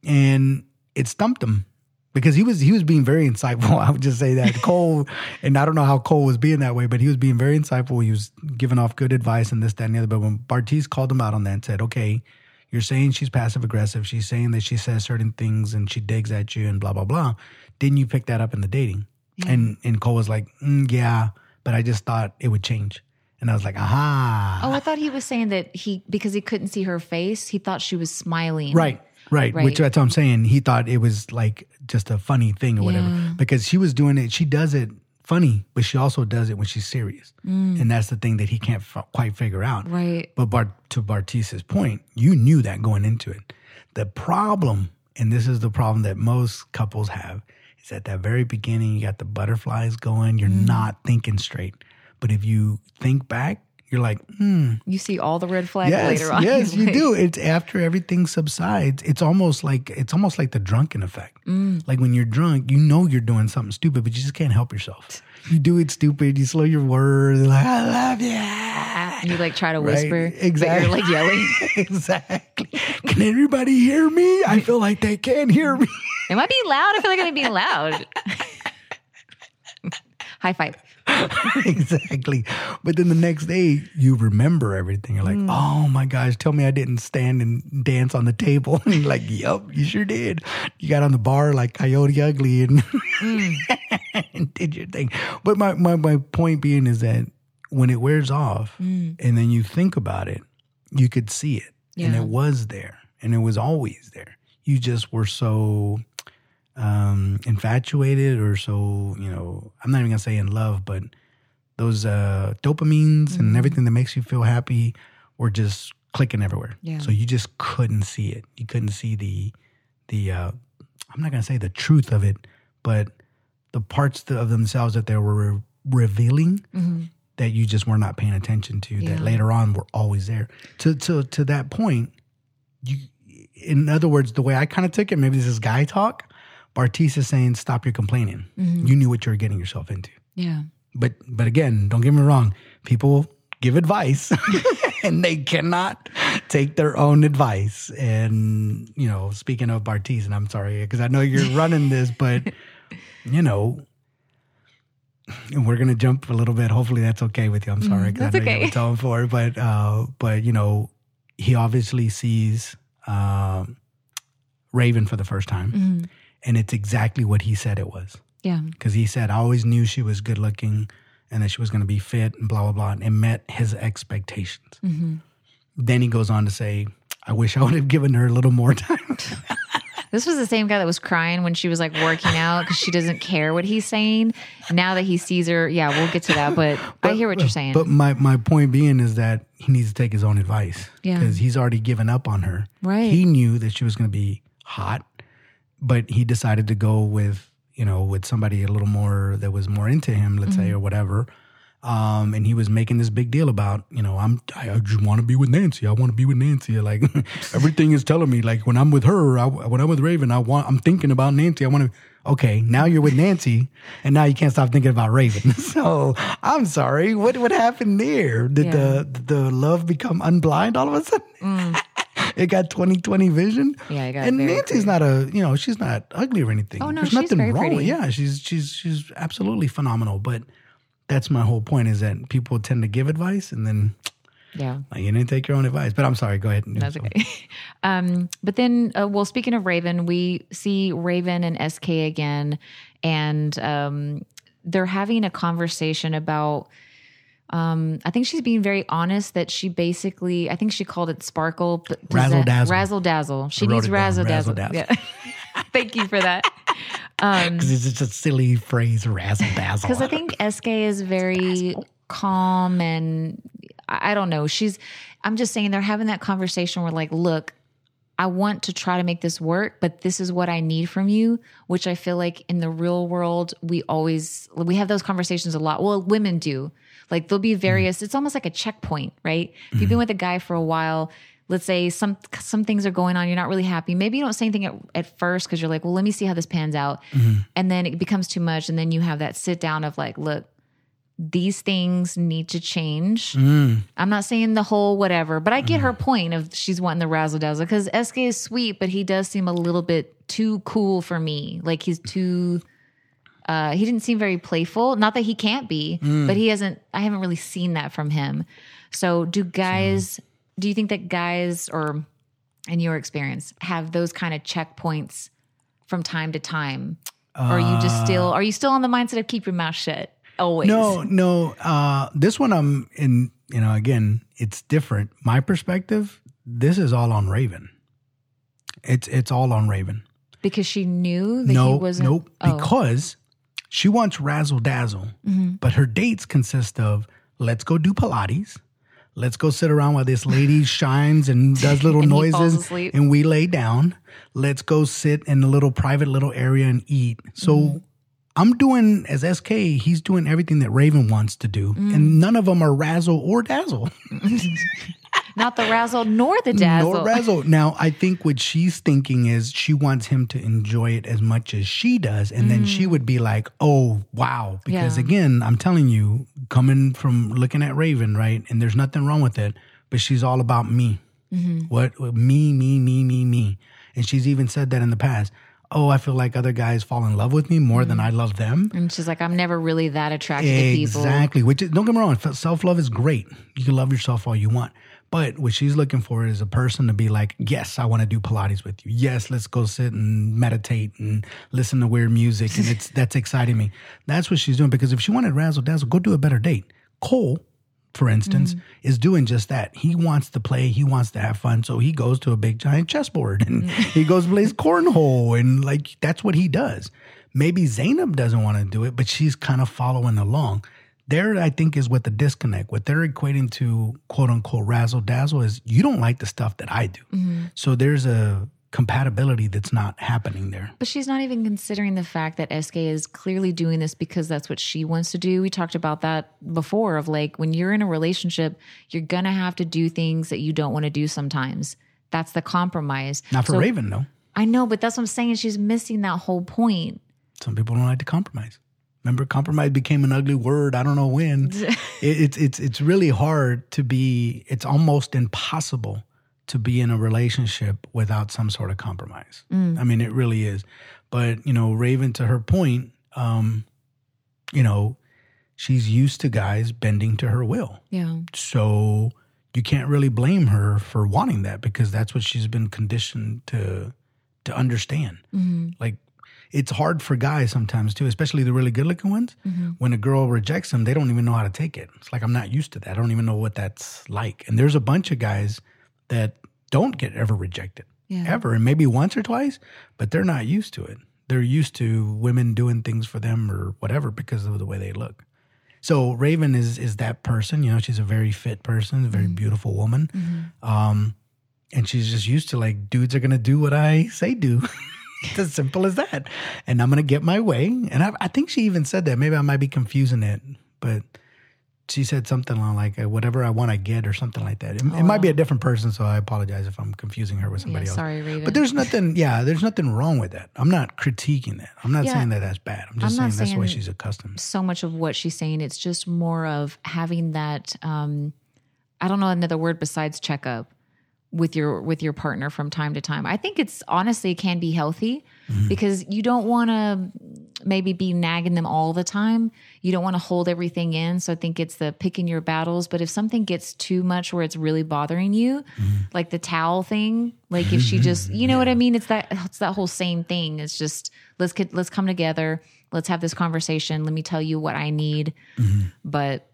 Speaker 1: and it stumped him because he was he was being very insightful. I would just say that Cole, and I don't know how Cole was being that way, but he was being very insightful. He was giving off good advice and this, that, and the other. But when Bartise called him out on that and said, "Okay, you're saying she's passive aggressive. She's saying that she says certain things and she digs at you and blah blah blah. Didn't you pick that up in the dating?" And and Cole was like, mm, "Yeah, but I just thought it would change." And I was like, aha.
Speaker 2: Oh, I thought he was saying that he because he couldn't see her face, he thought she was smiling.
Speaker 1: Right, right.
Speaker 2: Right.
Speaker 1: Which that's what I'm saying. He thought it was like just a funny thing or whatever
Speaker 2: Yeah.
Speaker 1: because she was doing it. She does it funny, but she also does it when she's serious, and that's the thing that he can't f- quite figure out.
Speaker 2: Mm. Right.
Speaker 1: But Bart, to Bartise's point, you knew that going into it. The problem, and this is the problem that most couples have, is at that very beginning, you got the butterflies going, you're
Speaker 2: Mm.
Speaker 1: not thinking straight. But if you think back, you're like, hmm,
Speaker 2: You see all the red flags
Speaker 1: yes,
Speaker 2: later on.
Speaker 1: yes, you
Speaker 2: Like,
Speaker 1: do. It's after everything subsides. It's almost like it's almost like the drunken effect.
Speaker 2: Mm.
Speaker 1: Like when you're drunk, you know you're doing something stupid, but you just can't help yourself. You do it stupid. You slow your words. Like I love you.
Speaker 2: And you like try to
Speaker 1: Right,
Speaker 2: whisper. But
Speaker 1: exactly.
Speaker 2: you're like yelling.
Speaker 1: exactly. Can everybody hear me? I feel like they can't hear me.
Speaker 2: Am I being loud? I feel like I'm being loud. High five.
Speaker 1: exactly. But then the next day, you remember everything. You're like,
Speaker 2: Mm.
Speaker 1: oh my gosh, tell me I didn't stand and dance on the table. And you're like, yep, you sure did. You got on the bar like Coyote Ugly and,
Speaker 2: Mm.
Speaker 1: and did your thing. But my, my, my point being is that when it wears off
Speaker 2: Mm.
Speaker 1: and then you think about it, you could see it. And it was there. And it was always there. You just were so um, infatuated or so, you know, I'm not even gonna say in love, but those uh, dopamines
Speaker 2: Mm-hmm.
Speaker 1: and everything that makes you feel happy were just clicking everywhere.
Speaker 2: Yeah.
Speaker 1: So you just couldn't see it. You couldn't see the the uh, I'm not gonna say the truth of it, but the parts of themselves that they were re- revealing that you just were not paying attention to
Speaker 2: Yeah.
Speaker 1: that later on were always there. To to to that point, you in other words, the way I kind of took it, maybe this is guy talk. Bartise is saying, "Stop your complaining. You knew what you were getting yourself into."
Speaker 2: Yeah.
Speaker 1: But but again, don't get me wrong. People give advice, and they cannot take their own advice. And you know, speaking of Bartise, and I'm sorry because I know you're running this, but you know. And we're gonna jump a little bit. Hopefully, that's okay with you. I'm sorry because
Speaker 2: that's
Speaker 1: I know
Speaker 2: okay.
Speaker 1: telling for, but uh, but you know, he obviously sees um, Raven for the first time,
Speaker 2: Mm-hmm.
Speaker 1: And it's exactly what he said it was
Speaker 2: Yeah.
Speaker 1: because he said I always knew she was good looking and that she was going to be fit and blah blah blah, and met his expectations. Mm-hmm. Then he goes on to say, "I wish I would have given her a little more time."
Speaker 2: This was the same guy that was crying when she was like working out because she doesn't care what he's saying. Now that he sees her, yeah, we'll get to that. But, I hear what you're saying.
Speaker 1: But my my point being is that he needs to take his own advice
Speaker 2: Yeah.
Speaker 1: because he's already given up on her.
Speaker 2: Right.
Speaker 1: He knew that she was going to be hot, but he decided to go with you know with somebody a little more that was more into him, let's
Speaker 2: Mm-hmm.
Speaker 1: say, or whatever. Um, and he was making this big deal about, you know, I'm, I, I just want to be with Nancy. I want to be with Nancy. Like everything is telling me, like when I'm with her, I, when I'm with Raven, I want, I'm thinking about Nancy. I want to, okay, now you're with Nancy and now you can't stop thinking about Raven. so I'm sorry. What, what happened there? Did
Speaker 2: Yeah.
Speaker 1: the, the love become unblind all of a sudden? it got 2020 vision.
Speaker 2: Yeah, it got
Speaker 1: And Nancy's not a, you know, she's not ugly or anything.
Speaker 2: Oh, no,
Speaker 1: There's
Speaker 2: she's
Speaker 1: nothing
Speaker 2: very
Speaker 1: wrong. with
Speaker 2: pretty.
Speaker 1: Yeah, she's she's she's absolutely phenomenal. But that's my whole point is that people tend to give advice and then
Speaker 2: yeah.
Speaker 1: like, you didn't take your own advice. But I'm sorry. Go ahead.
Speaker 2: And
Speaker 1: that's
Speaker 2: okay. Um, but then, uh, well, speaking of Raven, we see Raven and SK again, and um, they're having a conversation about. Um, I think she's being very honest that she basically, I think she called it sparkle, but
Speaker 1: razzle dazzle.
Speaker 2: razzle dazzle. She needs razzle dazzle.
Speaker 1: razzle
Speaker 2: Yeah. Thank you for that.
Speaker 1: Because it's just a silly phrase, razzle dazzle.
Speaker 2: Because I think SK is very calm and I don't know. She's, I'm just saying they're having that conversation where, like, look, I want to try to make this work, but this is what I need from you, which I feel like in the real world, we always, we have those conversations a lot. Well, women do. Like, there'll be mm-hmm. various, it's almost like a checkpoint, right? If you've mm-hmm. been with a guy for a while, let's say some some things are going on you're not really happy. Maybe you don't say anything at, at first because you're like well let me see how this pans out. Mm-hmm. And then it becomes too much and then you have that sit down of like look these things need to change. Mm. I'm not saying the whole whatever but i get her point of she's wanting the razzle dazzle because sk is sweet but he does seem a little bit too cool for me. Like he's too uh, he didn't seem very playful. Not that he can't be, but he hasn't. I haven't really seen that from him. So, do guys? Do you think that guys, or in your experience, have those kind of checkpoints from time to time, or are you just
Speaker 1: Uh,
Speaker 2: still? Are you still on the mindset of keep your mouth shut always?
Speaker 1: No, no. Uh, this one I'm in. you know, again, it's different. My perspective, this is all on Raven. It's it's all on Raven.
Speaker 2: Because she knew that he
Speaker 1: no,
Speaker 2: wasn't.
Speaker 1: nope.
Speaker 2: Oh.
Speaker 1: Because she wants razzle dazzle,
Speaker 2: Mm-hmm.
Speaker 1: but her dates consist of let's go do Pilates. Let's go sit around while this lady shines and does little
Speaker 2: And
Speaker 1: noises, and we lay down. Let's go sit in a little private little area and eat. So
Speaker 2: Mm-hmm.
Speaker 1: I'm doing as SK. He's doing everything that Raven wants to do,
Speaker 2: Mm.
Speaker 1: and none of them are razzle or dazzle.
Speaker 2: Not the razzle nor the dazzle.
Speaker 1: Nor razzle. Now, I think what she's thinking is she wants him to enjoy it as much as she does. And then she mm. would be like, oh, wow. Because
Speaker 2: Yeah.
Speaker 1: again, I'm telling you, coming from looking at Raven, right? And there's nothing wrong with it, but she's all about me. Mm-hmm. What? Me, me, me, me, me. And she's even said that in the past. Oh, I feel like other guys fall in love with me more than mm. I love them.
Speaker 2: And she's like, I'm never really that attracted to people.
Speaker 1: Exactly. Which is, don't get me wrong, self love is great. You can love yourself all you want. But what she's looking for is a person to be like, yes, I want to do Pilates with you. Yes, let's go sit and meditate and listen to weird music, and it's that's exciting me. That's what she's doing. Because if she wanted razzle dazzle, go do a better date. Cole, for instance, mm-hmm. is doing just that. He wants to play. He wants to have fun. So he goes to a big giant chessboard and he goes and plays cornhole, and like that's what he does. Maybe Zanab doesn't want to do it, but she's kind of following along. There, I think, is what the disconnect. What they're equating to quote unquote razzle dazzle is you don't like the stuff that I do. Mm-hmm. So there's a compatibility that's not happening there.
Speaker 2: But she's not even considering the fact that SK is clearly doing this because that's what she wants to do. We talked about that before of like when you're in a relationship, you're going to have to do things that you don't want to do sometimes. That's the compromise.
Speaker 1: Not for
Speaker 2: So-
Speaker 1: Raven, though.
Speaker 2: I know, but that's what I'm saying. She's missing that whole point.
Speaker 1: Some people don't like to compromise. Remember, compromise became an ugly word. I don't know when. it, it's it's it's really hard to be. It's almost impossible to be in a relationship without some sort of compromise. I mean, it really is. But you know, Raven, to her point, um, you know, she's used to guys bending to her will.
Speaker 2: Yeah.
Speaker 1: So you can't really blame her for wanting that because that's what she's been conditioned to to understand. Like it's hard for guys sometimes too, especially the really good looking ones. Mm-hmm. When a girl rejects them, they don't even know how to take it. It's like I'm not used to that. I don't even know what that's like. And there's a bunch of guys that don't get ever rejected.
Speaker 2: Yeah.
Speaker 1: Ever. And maybe once or twice, but they're not used to it. They're used to women doing things for them or whatever because of the way they look. So Raven is is that person. You know, she's a very fit person, a very mm-hmm. beautiful woman, mm-hmm. um, and she's just used to like dudes are gonna do what I say do. it's as simple as that, and I'm gonna get my way. And I, I think she even said that. Maybe I might be confusing it, but she said something along like uh, "whatever I want, I get" or something like that. It, it might be a different person, so I apologize if I'm confusing her with
Speaker 2: Yeah.
Speaker 1: somebody else.
Speaker 2: Sorry, Raven.
Speaker 1: But there's nothing, yeah, there's nothing wrong with that. I'm not critiquing that. I'm not
Speaker 2: Yeah.
Speaker 1: saying that that's bad. I'm just
Speaker 2: I'm
Speaker 1: saying that's the way she's accustomed.
Speaker 2: so much of what she's saying. It's just more of having that. Um, I don't know another word besides checkup with your with your partner from time to time. I think it's honestly it can be healthy mm-hmm. because you don't want to maybe be nagging them all the time. You don't want to hold everything in. So I think it's the picking your battles. But if something gets too much where it's really bothering you, mm-hmm. like the towel thing, like if she just, you know what I mean? It's that it's that whole same thing. It's just let's get let's come together. Let's have this conversation. Let me tell you what I need. Mm-hmm. But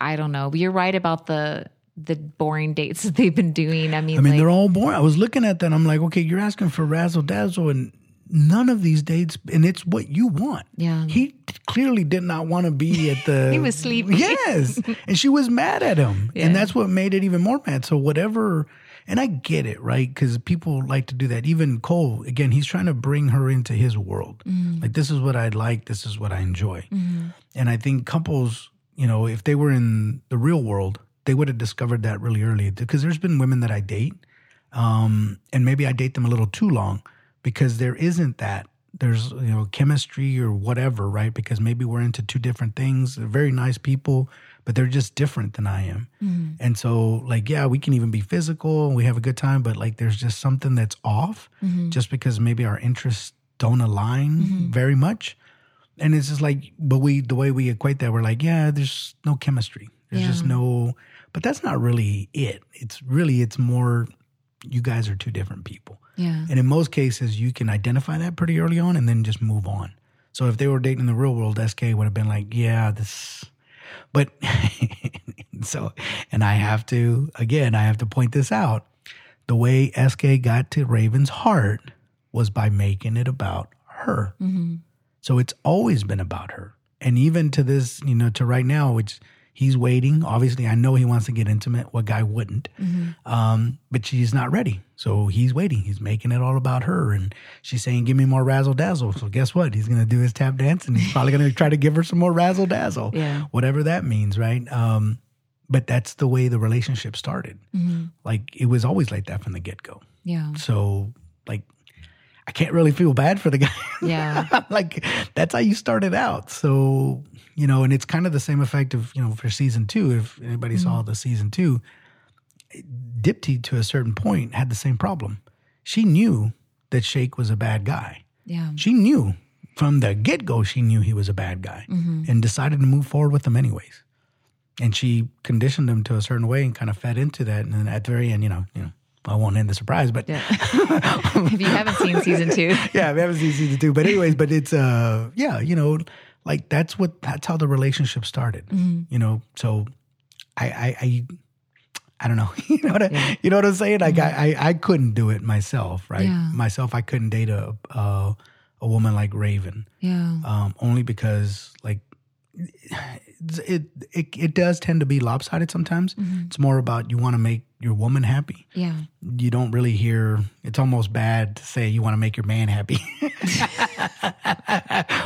Speaker 2: I don't know. You're right about the the boring dates that they've been doing. I mean,
Speaker 1: I mean,
Speaker 2: like,
Speaker 1: they're all boring. I was looking at that. I'm like, okay, you're asking for razzle dazzle, and none of these dates, and it's what you want.
Speaker 2: Yeah.
Speaker 1: He clearly did not want to be at the.
Speaker 2: He was sleeping.
Speaker 1: Yes, and she was mad at him,
Speaker 2: Yeah.
Speaker 1: and that's what made it even more mad. So whatever. And I get it, right? Because people like to do that. Even Cole, again, he's trying to bring her into his world.
Speaker 2: Mm-hmm.
Speaker 1: Like, this is what I like. This is what I enjoy. And I think couples, you know, if they were in the real world, they would have discovered that really early. Because there's been women that I date, um, and maybe I date them a little too long because there isn't that. There's you know chemistry or whatever, right? Because maybe we're into two different things. They're very nice people, but they're just different than I am. Mm. And so, like, yeah, we can even be physical and we have a good time, but like, there's just something that's off mm-hmm. just because maybe our interests don't align mm-hmm. very much. And it's just like, but we, the way we equate that, we're like, yeah, there's no chemistry. There's just no, but that's not really it. It's really, it's more, you guys are two different people.
Speaker 2: yeah.
Speaker 1: And in most cases, you can identify that pretty early on and then just move on. So if they were dating in the real world, SK would have been like, yeah, this, but so, and I have to, again, I have to point this out. The way SK got to Raven's heart was by making it about her. Mm-hmm. So it's always been about her. And even to this, you know, to right now, which he's waiting. Obviously, I know he wants to get intimate. What guy wouldn't? Um, but she's not ready. So he's waiting. He's making it all about her. And she's saying, Give me more razzle dazzle. So guess what? He's going to do his tap dance and he's probably going to try to give her some more razzle dazzle.
Speaker 2: Yeah.
Speaker 1: Whatever that means, right? Um, but that's the way the relationship started. Like it was always like that from the get go.
Speaker 2: Yeah.
Speaker 1: So, like, I can't really feel bad for the guy.
Speaker 2: Yeah.
Speaker 1: like that's how you started out. So, you know, and it's kind of the same effect of, you know, for season two, if anybody saw mm-hmm. the season two, Deepti to a certain point had the same problem. She knew that Shake was a bad guy.
Speaker 2: Yeah.
Speaker 1: She knew from the get go, she knew he was a bad guy mm-hmm. and decided to move forward with him anyways. And she conditioned him to a certain way and kind of fed into that. And then at the very end, you know, you know, I won't end the surprise, but
Speaker 2: Yeah. if you haven't seen season two,
Speaker 1: yeah, we haven't seen season two, but anyways, but it's uh, yeah, you know, like that's what that's how the relationship started. You know, so I I I, I don't know, you know what I, you know what I'm saying? Like I, I I couldn't do it myself, right?
Speaker 2: Yeah.
Speaker 1: Myself, I couldn't date a uh, a woman like Raven,
Speaker 2: yeah.
Speaker 1: um, only because like it it it does tend to be lopsided sometimes. Mm-hmm. It's more about you want to make your woman happy
Speaker 2: Yeah.
Speaker 1: you don't really hear it's almost bad to say you want to make your man happy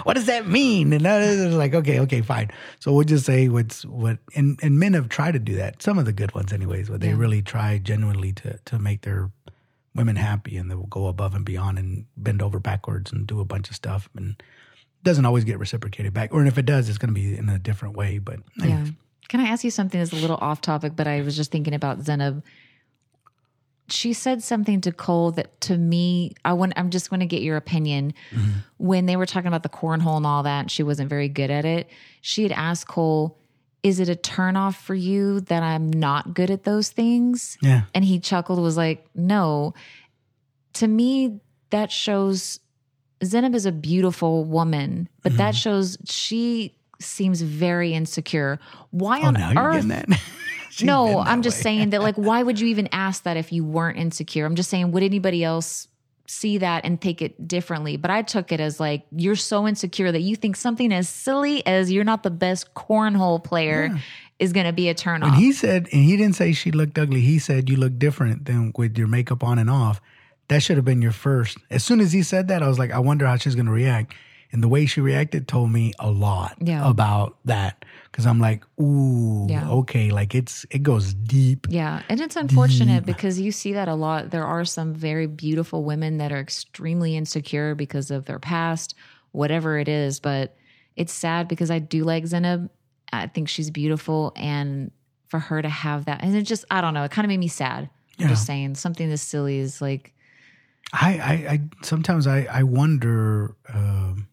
Speaker 1: what does that mean and that is like okay okay fine so we'll just say what's what and and men have tried to do that some of the good ones anyways where they
Speaker 2: Yeah.
Speaker 1: really try genuinely to to make their women happy and they will go above and beyond and bend over backwards and do a bunch of stuff and doesn't always get reciprocated back or if it does it's going to be in a different way but
Speaker 2: Yeah. Can I ask you something that's a little off topic, but I was just thinking about Zanab. She said something to Cole that to me, I want I'm just going to get your opinion. Mm-hmm. When they were talking about the cornhole and all that, and she wasn't very good at it. She had asked Cole, Is it a turnoff for you that I'm not good at those things?
Speaker 1: yeah
Speaker 2: And he chuckled, was like, No. To me, that shows Zanab is a beautiful woman, but that mm-hmm. shows she seems very insecure. Why
Speaker 1: oh
Speaker 2: on earth?
Speaker 1: that
Speaker 2: no, I'm just
Speaker 1: way.
Speaker 2: saying that, like, why would you even ask that if you weren't insecure? I'm just saying, would anybody else see that and take it differently? But I took it as like, you're so insecure that you think something as silly as you're not the best cornhole player is going to be a turn off.
Speaker 1: And he said, and he didn't say she looked ugly. He said you look different than with your makeup on and off. That should have been your first. As soon as he said that, I was like, I wonder how she's going to react. And the way she reacted told me a lot
Speaker 2: Yeah.
Speaker 1: about that. Because I'm like, ooh,
Speaker 2: Yeah.
Speaker 1: okay, like it's it goes deep.
Speaker 2: Yeah, and it's unfortunate because you see that a lot. There are some very beautiful women that are extremely insecure because of their past, whatever it is. But it's sad because I do like Zanab. I think she's beautiful, and for her to have that, and it just I don't know, it kind of made me sad. I'm just saying something this silly is like,
Speaker 1: I, I, I sometimes I, I wonder um,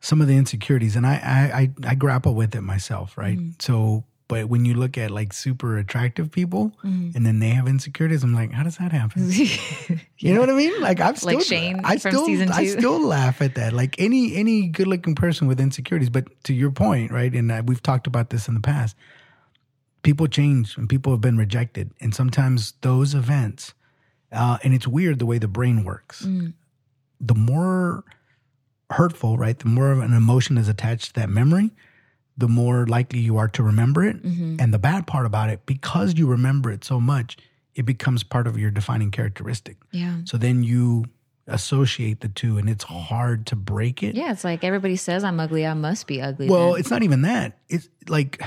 Speaker 1: some of the insecurities, and I, I, I, I grapple with it myself, right?
Speaker 2: Mm-hmm.
Speaker 1: So, but when you look at like super attractive people,
Speaker 2: Mm-hmm.
Speaker 1: and then they have insecurities, I'm like, how does that happen? You know what I mean? Like I'm still,
Speaker 2: Like Shane
Speaker 1: I still, I still laugh at that. Like any any good looking person with insecurities. But to your point, right? And uh, we've talked about this in the past. People change, and people have been rejected, and sometimes those events, uh, and it's weird the way the brain works. The more hurtful, right? The more of an emotion is attached to that memory, the more likely you are to remember it. And the bad part about it, because you remember it so much, it becomes part of your defining characteristic.
Speaker 2: yeah,
Speaker 1: So then you associate the two, and it's hard to break it.
Speaker 2: yeah. It's like everybody says I'm ugly, I must be ugly.
Speaker 1: Well,
Speaker 2: then.
Speaker 1: it's not even that. It's like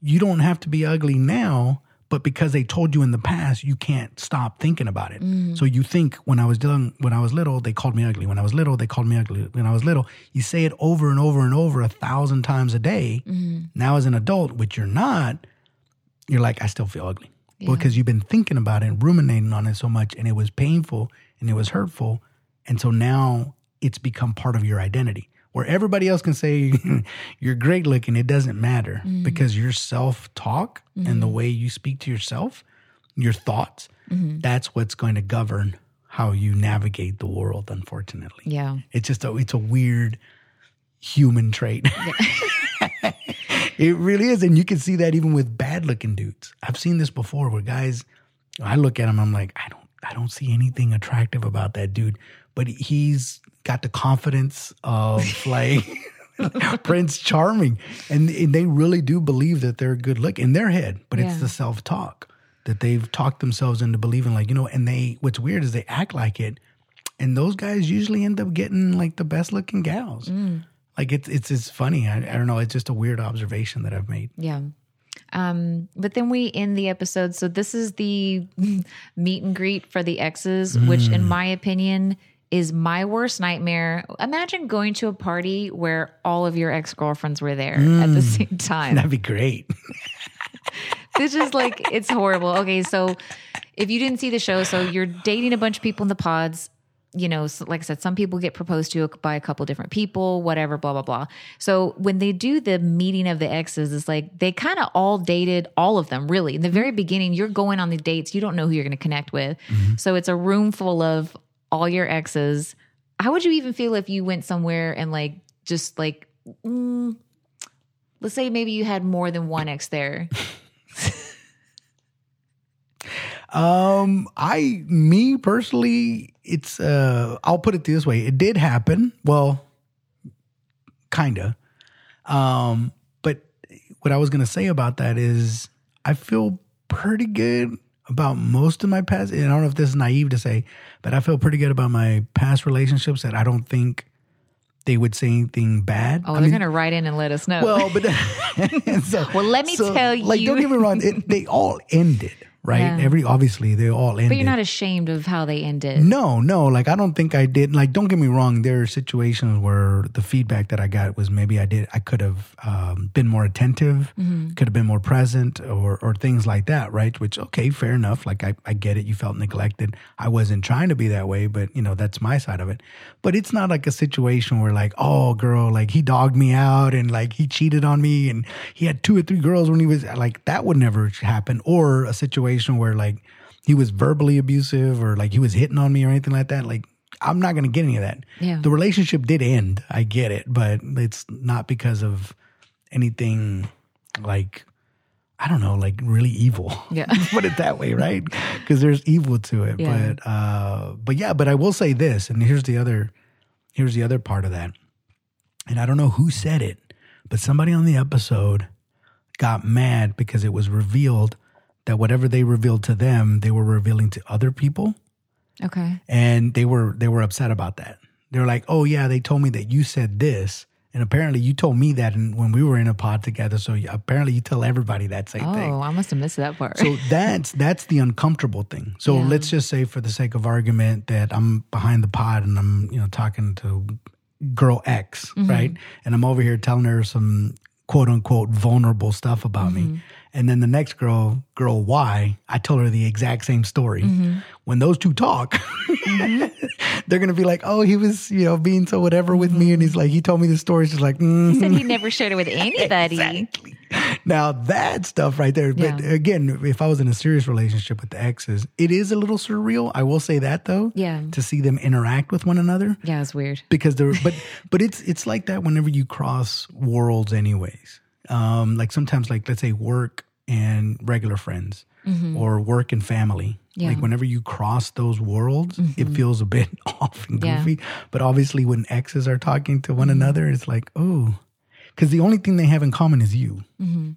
Speaker 1: you don't have to be ugly now, but because they told you in the past, you can't stop thinking about it. Mm-hmm. So you think when I was young, when I was little, they called me ugly. When I was little, they called me ugly. When I was little, you say it over and over and over a thousand times a day. Mm-hmm. Now, as an adult, which you're not, you're like, I still feel ugly because you've been thinking about it and ruminating on it so much, and it was painful and it was hurtful, and so now it's become part of your identity. Where everybody else can say you're great looking, it doesn't matter. Mm-hmm. Because your self talk and the mm-hmm. way you speak to yourself, your thoughts, mm-hmm. that's what's going to govern how you navigate the world. Unfortunately,
Speaker 2: yeah,
Speaker 1: it's just a it's a weird human trait. it really is, and you can see that even with bad looking dudes. I've seen this before where guys, I look at him, I'm like, I don't, I don't see anything attractive about that dude, but he's got the confidence of like Prince Charming, and, and they really do believe that they're good look in their head, but
Speaker 2: Yeah.
Speaker 1: it's the self talk that they've talked themselves into believing, like you know, and they. What's weird is they act like it, and those guys usually end up getting like the best looking gals. Like it's it's it's funny. I, I don't know. It's just a weird observation that I've made.
Speaker 2: Yeah. Um, but then we end the episode. So this is the meet and greet for the exes, which in my opinion is my worst nightmare. Imagine going to a party where all of your ex-girlfriends were there at the mm. same time.
Speaker 1: That'd be great.
Speaker 2: this is like it's horrible. Okay, so if you didn't see the show, so you're dating a bunch of people in the pods. You know, like I said, some people get proposed to by a couple different people, whatever, blah blah blah. So when they do the meeting of the exes, it's like they kind of all dated all of them. Really, in the very beginning, you're going on the dates, you don't know who you're going to connect with. Mm-hmm. So it's a room full of all your exes. How would you even feel if you went somewhere and like just like, mm, let's say maybe you had more than one ex there.
Speaker 1: Um, I, me personally, it's, uh, I'll put it this way. It did happen. Well, kinda. Um, but what I was to say about that is I feel pretty good about most of my past. And I don't know if this is naive to say, but I feel pretty good about my past relationships that I don't think they would say anything bad.
Speaker 2: Oh,
Speaker 1: I
Speaker 2: they're gonna write in and let us know.
Speaker 1: well, but so,
Speaker 2: Well, let me tell
Speaker 1: Like,
Speaker 2: you- Like,
Speaker 1: don't get me wrong, it, they all ended, right?
Speaker 2: Yeah.
Speaker 1: Every obviously they all ended.
Speaker 2: but you're not ashamed of how they ended.
Speaker 1: No, no. Like I don't think I did. Like don't get me wrong. There are situations where the feedback that I got was maybe I did. I could have um, been more attentive,
Speaker 2: Mm-hmm.
Speaker 1: could have been more present, or or things like that. Right? Which okay, fair enough. Like I I get it. You felt neglected. I wasn't trying to be that way, but you know that's my side of it. But it's not like a situation where like oh girl, like he dogged me out and like he cheated on me and he had two or three girls when he was like that would never happen. Or a situation where like he was verbally abusive or like he was hitting on me or anything like that, like I'm not going to get any of that.
Speaker 2: Yeah.
Speaker 1: The relationship did end. I get it, but it's not because of anything like I don't know, like really evil.
Speaker 2: Yeah.
Speaker 1: Put it that way, right? Because there's evil to it.
Speaker 2: Yeah.
Speaker 1: But uh but yeah, but I will say this, and here's the other here's the other part of that. And I don't know who said it, but somebody on the episode got mad because it was revealed that whatever they revealed to them, they were revealing to other people
Speaker 2: Okay.
Speaker 1: and they were they were upset about that. They were like, "Oh yeah, they told me that you said this, and apparently you told me that when we were in a pod together. So apparently you tell everybody that same
Speaker 2: Oh,
Speaker 1: thing."
Speaker 2: Oh, I must have missed that part.
Speaker 1: So that's that's the uncomfortable thing. So
Speaker 2: Yeah.
Speaker 1: let's just say, for the sake of argument, that I'm behind the pod and I'm you know talking to girl X,
Speaker 2: Mm-hmm.
Speaker 1: right? And I'm over here telling her some quote unquote vulnerable stuff about
Speaker 2: Mm-hmm.
Speaker 1: me. And then the next girl, girl Y, I told her the exact same story.
Speaker 2: Mm-hmm.
Speaker 1: When those two talk, they're gonna be like, "Oh, he was, you know, being so whatever with me," and he's like, "He told me the story." She's like,
Speaker 2: he said he never shared it with anybody.
Speaker 1: Exactly. Now that stuff right there. But again, if I was in a serious relationship with the exes, it is a little surreal. I will say that though.
Speaker 2: Yeah.
Speaker 1: To see them interact with one another
Speaker 2: Yeah, it's weird.
Speaker 1: because they're but but it's it's like that whenever you cross worlds anyways. Um like sometimes like let's say work and regular friends or work and family.
Speaker 2: Mm-hmm. Yeah. Mm-hmm.
Speaker 1: Like whenever you cross those worlds, it feels a bit off and
Speaker 2: Yeah.
Speaker 1: goofy. But obviously when exes are talking to one another, it's like, oh, because the only thing they have in common is you.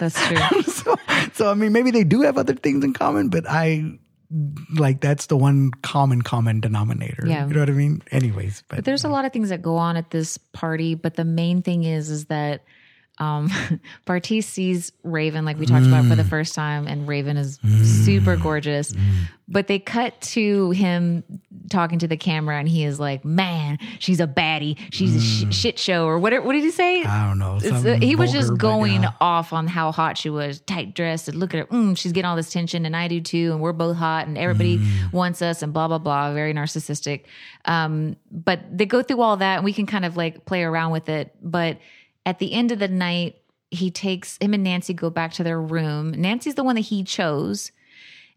Speaker 2: That's true.
Speaker 1: so, so I mean, maybe they do have other things in common, but I like that's the one common common denominator.
Speaker 2: Yeah.
Speaker 1: you know what I mean. Anyways, but,
Speaker 2: But there's a lot of things that go on at this party, but the main thing is is that um sees Raven like we talked about for the first time and Raven is super gorgeous. But they cut to him talking to the camera and he is like, "Man, she's a baddie. She's a sh- shit show or what what did he say?
Speaker 1: I don't know.
Speaker 2: He was
Speaker 1: vulgar,
Speaker 2: just going
Speaker 1: yeah.
Speaker 2: off on how hot she was, tight dressed, and look at her. Mm, she's getting all this tension, and I do too, and we're both hot, and everybody
Speaker 1: Mm.
Speaker 2: wants us, and blah blah blah. Very narcissistic. Um, but they go through all that, and we can kind of like play around with it. But at the end of the night, he takes him and Nancy go back to their room. Nancy's the one that he chose.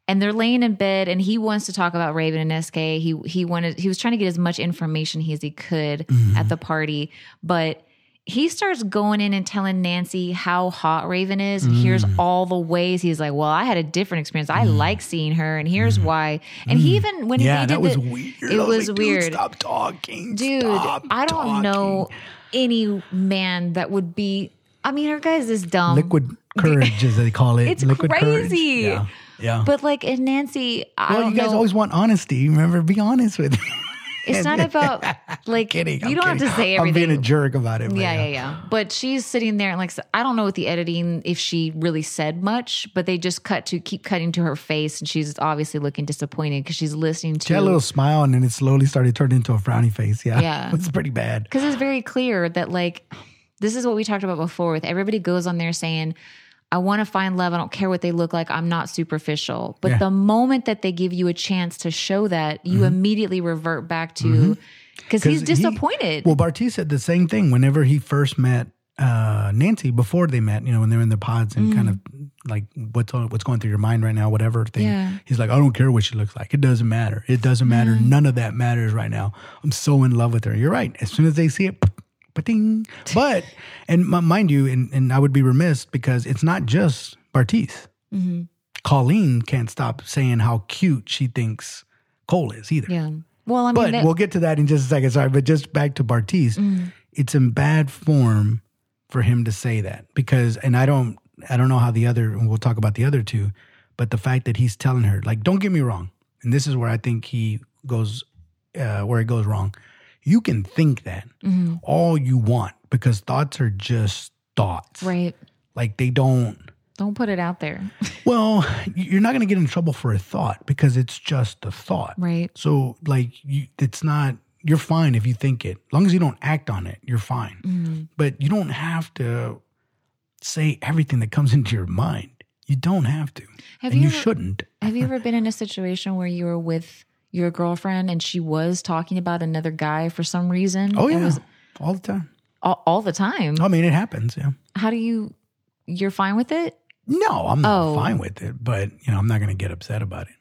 Speaker 2: And they're laying in bed, and he wants to talk about Raven and SK. He he wanted he was trying to get as much information as he could
Speaker 1: Mm-hmm.
Speaker 2: at the party, but he starts going in and telling Nancy how hot Raven is. And here's
Speaker 1: Mm.
Speaker 2: all the ways he's like, well, I had a different experience. I like seeing her, and here's why. And he even when
Speaker 1: Mm. yeah,
Speaker 2: he did
Speaker 1: that was
Speaker 2: the-
Speaker 1: weird.
Speaker 2: It
Speaker 1: I
Speaker 2: was
Speaker 1: like,
Speaker 2: weird.
Speaker 1: stop talking,
Speaker 2: dude
Speaker 1: Stop
Speaker 2: i don't know
Speaker 1: talking.
Speaker 2: Any man that would be i mean our guys is dumb
Speaker 1: Liquid courage, as they call it.
Speaker 2: It's
Speaker 1: Liquid courage.
Speaker 2: crazy.
Speaker 1: Yeah, yeah.
Speaker 2: but like in nancy i
Speaker 1: well,
Speaker 2: don't
Speaker 1: you guys
Speaker 2: know
Speaker 1: always want honesty. Remember, be honest with me.
Speaker 2: it's not about like
Speaker 1: kidding.
Speaker 2: you
Speaker 1: I'm
Speaker 2: don't have to say everything.
Speaker 1: I'm being a jerk about it. but
Speaker 2: yeah, yeah, yeah. But she's sitting there and like I don't know with the editing if she really said much, but they just cut to keep cutting to her face and she's obviously looking disappointed because she's listening to.
Speaker 1: She had a little smile, and then it slowly started turning into a frowny face. Yeah,
Speaker 2: Yeah.
Speaker 1: it's pretty bad.
Speaker 2: because it's very clear that like this is what we talked about before with everybody goes on there saying i want to find love i don't care what they look like i'm not superficial but
Speaker 1: Yeah.
Speaker 2: the moment that they give you a chance to show that you immediately revert back to because he's
Speaker 1: Mm-hmm. 'Cause he-
Speaker 2: disappointed
Speaker 1: Well, Bartise said the same thing whenever he first met uh, Nancy before they met. You know, when they were in the pods and kind of like what's on, what's going through your mind right now, whatever thing.
Speaker 2: Yeah.
Speaker 1: He's like, I don't care what she looks like. It doesn't matter. It doesn't matter. None of that matters right now. I'm so in love with her. You're right. As soon as they see it. Ba-ding. But and m- mind you, and, and I would be remiss because it's not just Bartise. Colleen can't stop saying how cute she thinks Cole is either.
Speaker 2: yeah well i mean
Speaker 1: But
Speaker 2: that-
Speaker 1: we'll get to that in just a second. Sorry, but just back to Bartise.
Speaker 2: Mm.
Speaker 1: It's in bad form for him to say that because, and I don't, I don't know how the other. and We'll talk about the other two, but the fact that he's telling her, like, don't get me wrong, and this is where I think he goes, uh, where it goes wrong. You can think that
Speaker 2: Mm-hmm.
Speaker 1: all you want because thoughts are just thoughts,
Speaker 2: right
Speaker 1: Like they don't.
Speaker 2: don't put it out there
Speaker 1: Well, you're not going to get in trouble for a thought because it's just a thought.
Speaker 2: right
Speaker 1: So like you it's not you're fine if you think it. As long as you don't act on it, you're fine.
Speaker 2: Mm-hmm.
Speaker 1: But you don't have to say everything that comes into your mind. You don't have to.
Speaker 2: Have
Speaker 1: and
Speaker 2: you
Speaker 1: you
Speaker 2: ever-
Speaker 1: shouldn't.
Speaker 2: Have you ever been in a situation where you were with your girlfriend and she was talking about another guy for some reason?
Speaker 1: Oh yeah.
Speaker 2: was
Speaker 1: all the time.
Speaker 2: all, all the time.
Speaker 1: I mean it happens, yeah.
Speaker 2: How do you? You're fine with it?
Speaker 1: No, I'm not
Speaker 2: Oh.
Speaker 1: fine with it, but you know, I'm not going to get upset about it.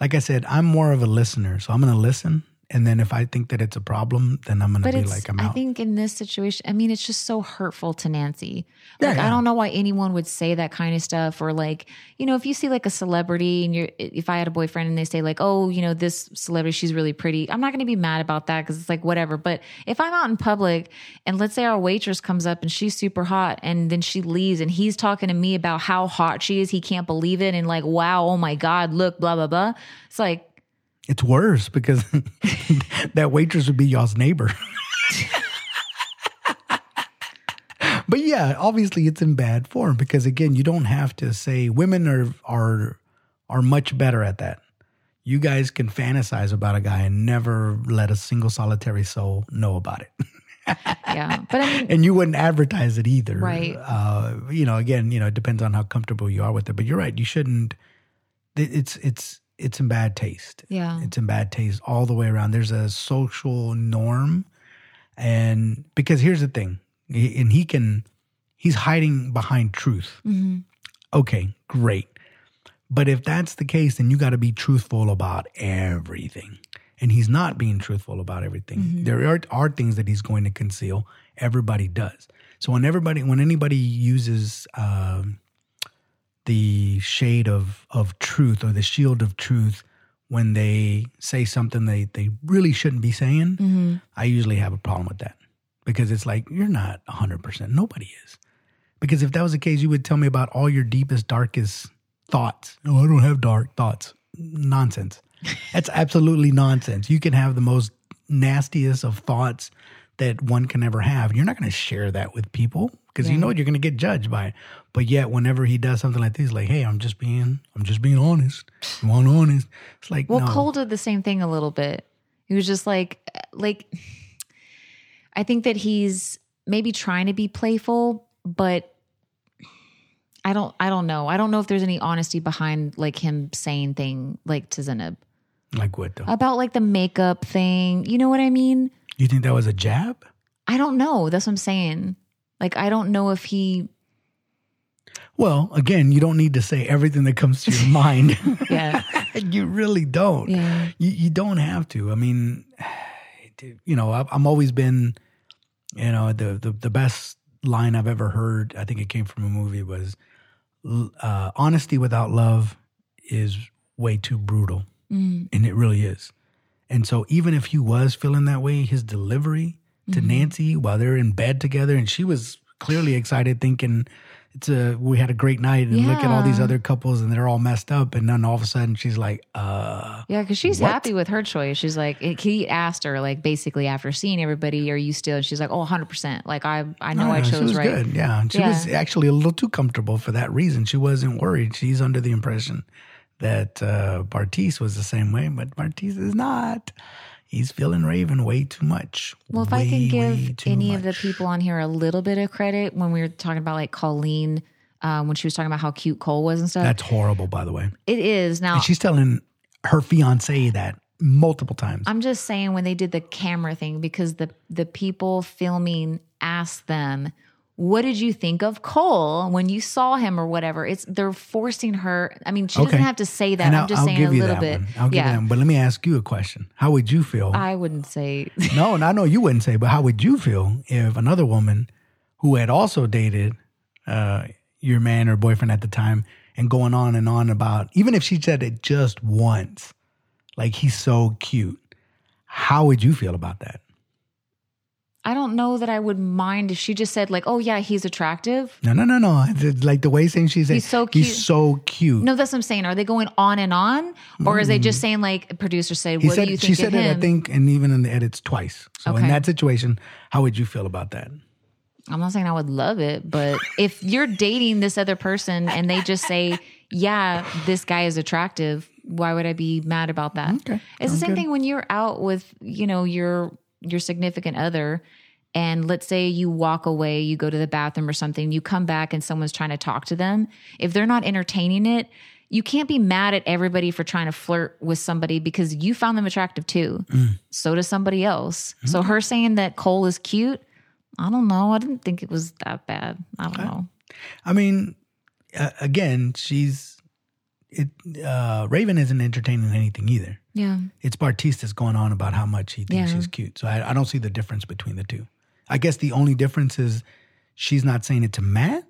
Speaker 1: Like I said, I'm more of a listener, so I'm going to listen and then if I think that it's a problem, then I'm going to be like I'm out.
Speaker 2: I think in this situation, I mean, it's just so hurtful to Nancy.
Speaker 1: Yeah,
Speaker 2: Like, I don't know why anyone would say that kind of stuff, or like, you know, if you see like a celebrity and you're, if I had a boyfriend and they say like, oh, you know, this celebrity, she's really pretty, I'm not going to be mad about that because it's like whatever. But if I'm out in public and let's say our waitress comes up and she's super hot and then she leaves and he's talking to me about how hot she is, he can't believe it, and like, wow, oh my god, look, blah blah blah. It's like,
Speaker 1: It's worse because that waitress would be y'all's neighbor. but yeah, obviously it's in bad form because again, you don't have to say women are are are much better at that. You guys can fantasize about a guy and never let a single solitary soul know about it.
Speaker 2: yeah. But I mean,
Speaker 1: and you wouldn't advertise it either.
Speaker 2: Right.
Speaker 1: Uh, you know, again, you know, it depends on how comfortable you are with it. But you're right. You shouldn't. It's it's it's in bad taste.
Speaker 2: Yeah.
Speaker 1: It's in bad taste all the way around. There's a social norm, and because here's the thing, and he can, he's hiding behind truth. Okay, great. But if that's the case, then you got to be truthful about everything. And he's not being truthful about everything. There are, are things that he's going to conceal. Everybody does. So when everybody, when anybody uses um, the shade of of truth or the shield of truth when they say something they they really shouldn't be saying, mm-hmm. I usually have a problem with that because it's like you're not hundred percent. Nobody is. Because if that was the case, you would tell me about all your deepest, darkest thoughts. No, I don't have dark thoughts. Nonsense. That's absolutely nonsense. You can have the most nastiest of thoughts that one can ever have. And you're not going to share that with people because you know you're going to get judged by it. But yet, whenever he does something like this, like, hey, I'm just being, I'm just being honest. You want honest? It's like,
Speaker 2: Well,
Speaker 1: no.
Speaker 2: Cole did the same thing a little bit. He was just like, like, I think that he's maybe trying to be playful, but I don't, I don't know. I don't know if there's any honesty behind like him saying thing like to Zanab
Speaker 1: like what though?
Speaker 2: about like the makeup thing. You know what I mean?
Speaker 1: you think that was a jab?
Speaker 2: I don't know. That's what I'm saying. Like, I don't know if he,
Speaker 1: Well, again, you don't need to say everything that comes to your mind.
Speaker 2: yeah,
Speaker 1: you really don't.
Speaker 2: yeah,
Speaker 1: You, you don't have to. I mean, you know, I've, I'm always been, You know, the, the the best line I've ever heard, I think it came from a movie, was uh, "Honesty without love is way too brutal,"
Speaker 2: Mm.
Speaker 1: and it really is. And so, even if he was feeling that way, his delivery to
Speaker 2: Mm-hmm.
Speaker 1: Nancy while they're in bed together, and she was clearly excited, thinking it's a we had a great night, and look at all these other couples, and they're all messed up, and then all of a sudden she's like, "Uh,
Speaker 2: Yeah, because she's
Speaker 1: What?
Speaker 2: happy with her choice. She's like, he asked her, like, basically after seeing everybody, are you still? And she's like, oh, 100%. Like, I, I know
Speaker 1: Oh,
Speaker 2: I
Speaker 1: yeah,
Speaker 2: chose
Speaker 1: she was
Speaker 2: right.
Speaker 1: good. Yeah, And she
Speaker 2: Yeah.
Speaker 1: was actually a little too comfortable for that reason. She wasn't worried. She's under the impression that uh, Bartise was the same way, but Bartise is not. He's feeling Raven way too much.
Speaker 2: Well, if I can give any of the people on here a little bit of credit when we were talking about like Colleen, um, when she was talking about how cute Cole was and stuff,
Speaker 1: that's horrible, by the way.
Speaker 2: it is now.
Speaker 1: And she's telling her fiance that multiple times.
Speaker 2: I'm just saying when they did the camera thing because the the people filming asked them, "What did you think of Cole when you saw him or whatever?" It's they're forcing her. I mean, she doesn't have to say that. I'm just
Speaker 1: I'll
Speaker 2: saying
Speaker 1: give
Speaker 2: a little
Speaker 1: that
Speaker 2: bit.
Speaker 1: one. I'll give
Speaker 2: yeah,
Speaker 1: that. But let me ask you a question. How would you feel?
Speaker 2: I wouldn't say.
Speaker 1: No, and I know you wouldn't say, but how would you feel if another woman who had also dated uh, your man or boyfriend at the time and going on and on about, even if she said it just once, like he's so cute, how would you feel about that?
Speaker 2: I don't know that I would mind if she just said like, "Oh yeah, he's attractive."
Speaker 1: No, no, no, no. Like the way saying she's
Speaker 2: He's so cute.
Speaker 1: He's so cute.
Speaker 2: No, that's what I'm saying. Are they going on and on, or is they just saying like producer said,
Speaker 1: Mm.
Speaker 2: "What
Speaker 1: said,
Speaker 2: do you think?
Speaker 1: she
Speaker 2: said
Speaker 1: it,
Speaker 2: him?"
Speaker 1: I think, and even in the edits twice. So in that situation, how would you feel about that?
Speaker 2: I'm not saying I would love it, but if you're dating this other person and they just say, "Yeah, this guy is attractive," why would I be mad about that?
Speaker 1: Okay,
Speaker 2: It's the same
Speaker 1: good.
Speaker 2: thing when you're out with, you know, your your significant other and let's say you walk away, you go to the bathroom or something, you come back and someone's trying to talk to them. If they're not entertaining it, you can't be mad at everybody for trying to flirt with somebody because you found them attractive too.
Speaker 1: Mm.
Speaker 2: So does somebody else. So her saying that Cole is cute, I don't know. I didn't think it was that bad. I don't know.
Speaker 1: I mean, uh, again, she's it. Uh, Raven isn't entertaining anything either.
Speaker 2: Yeah.
Speaker 1: It's Bartise's going on about how much he thinks
Speaker 2: Yeah.
Speaker 1: she's cute. So I, I don't see the difference between the two. I guess the only difference is she's not saying it to Matt,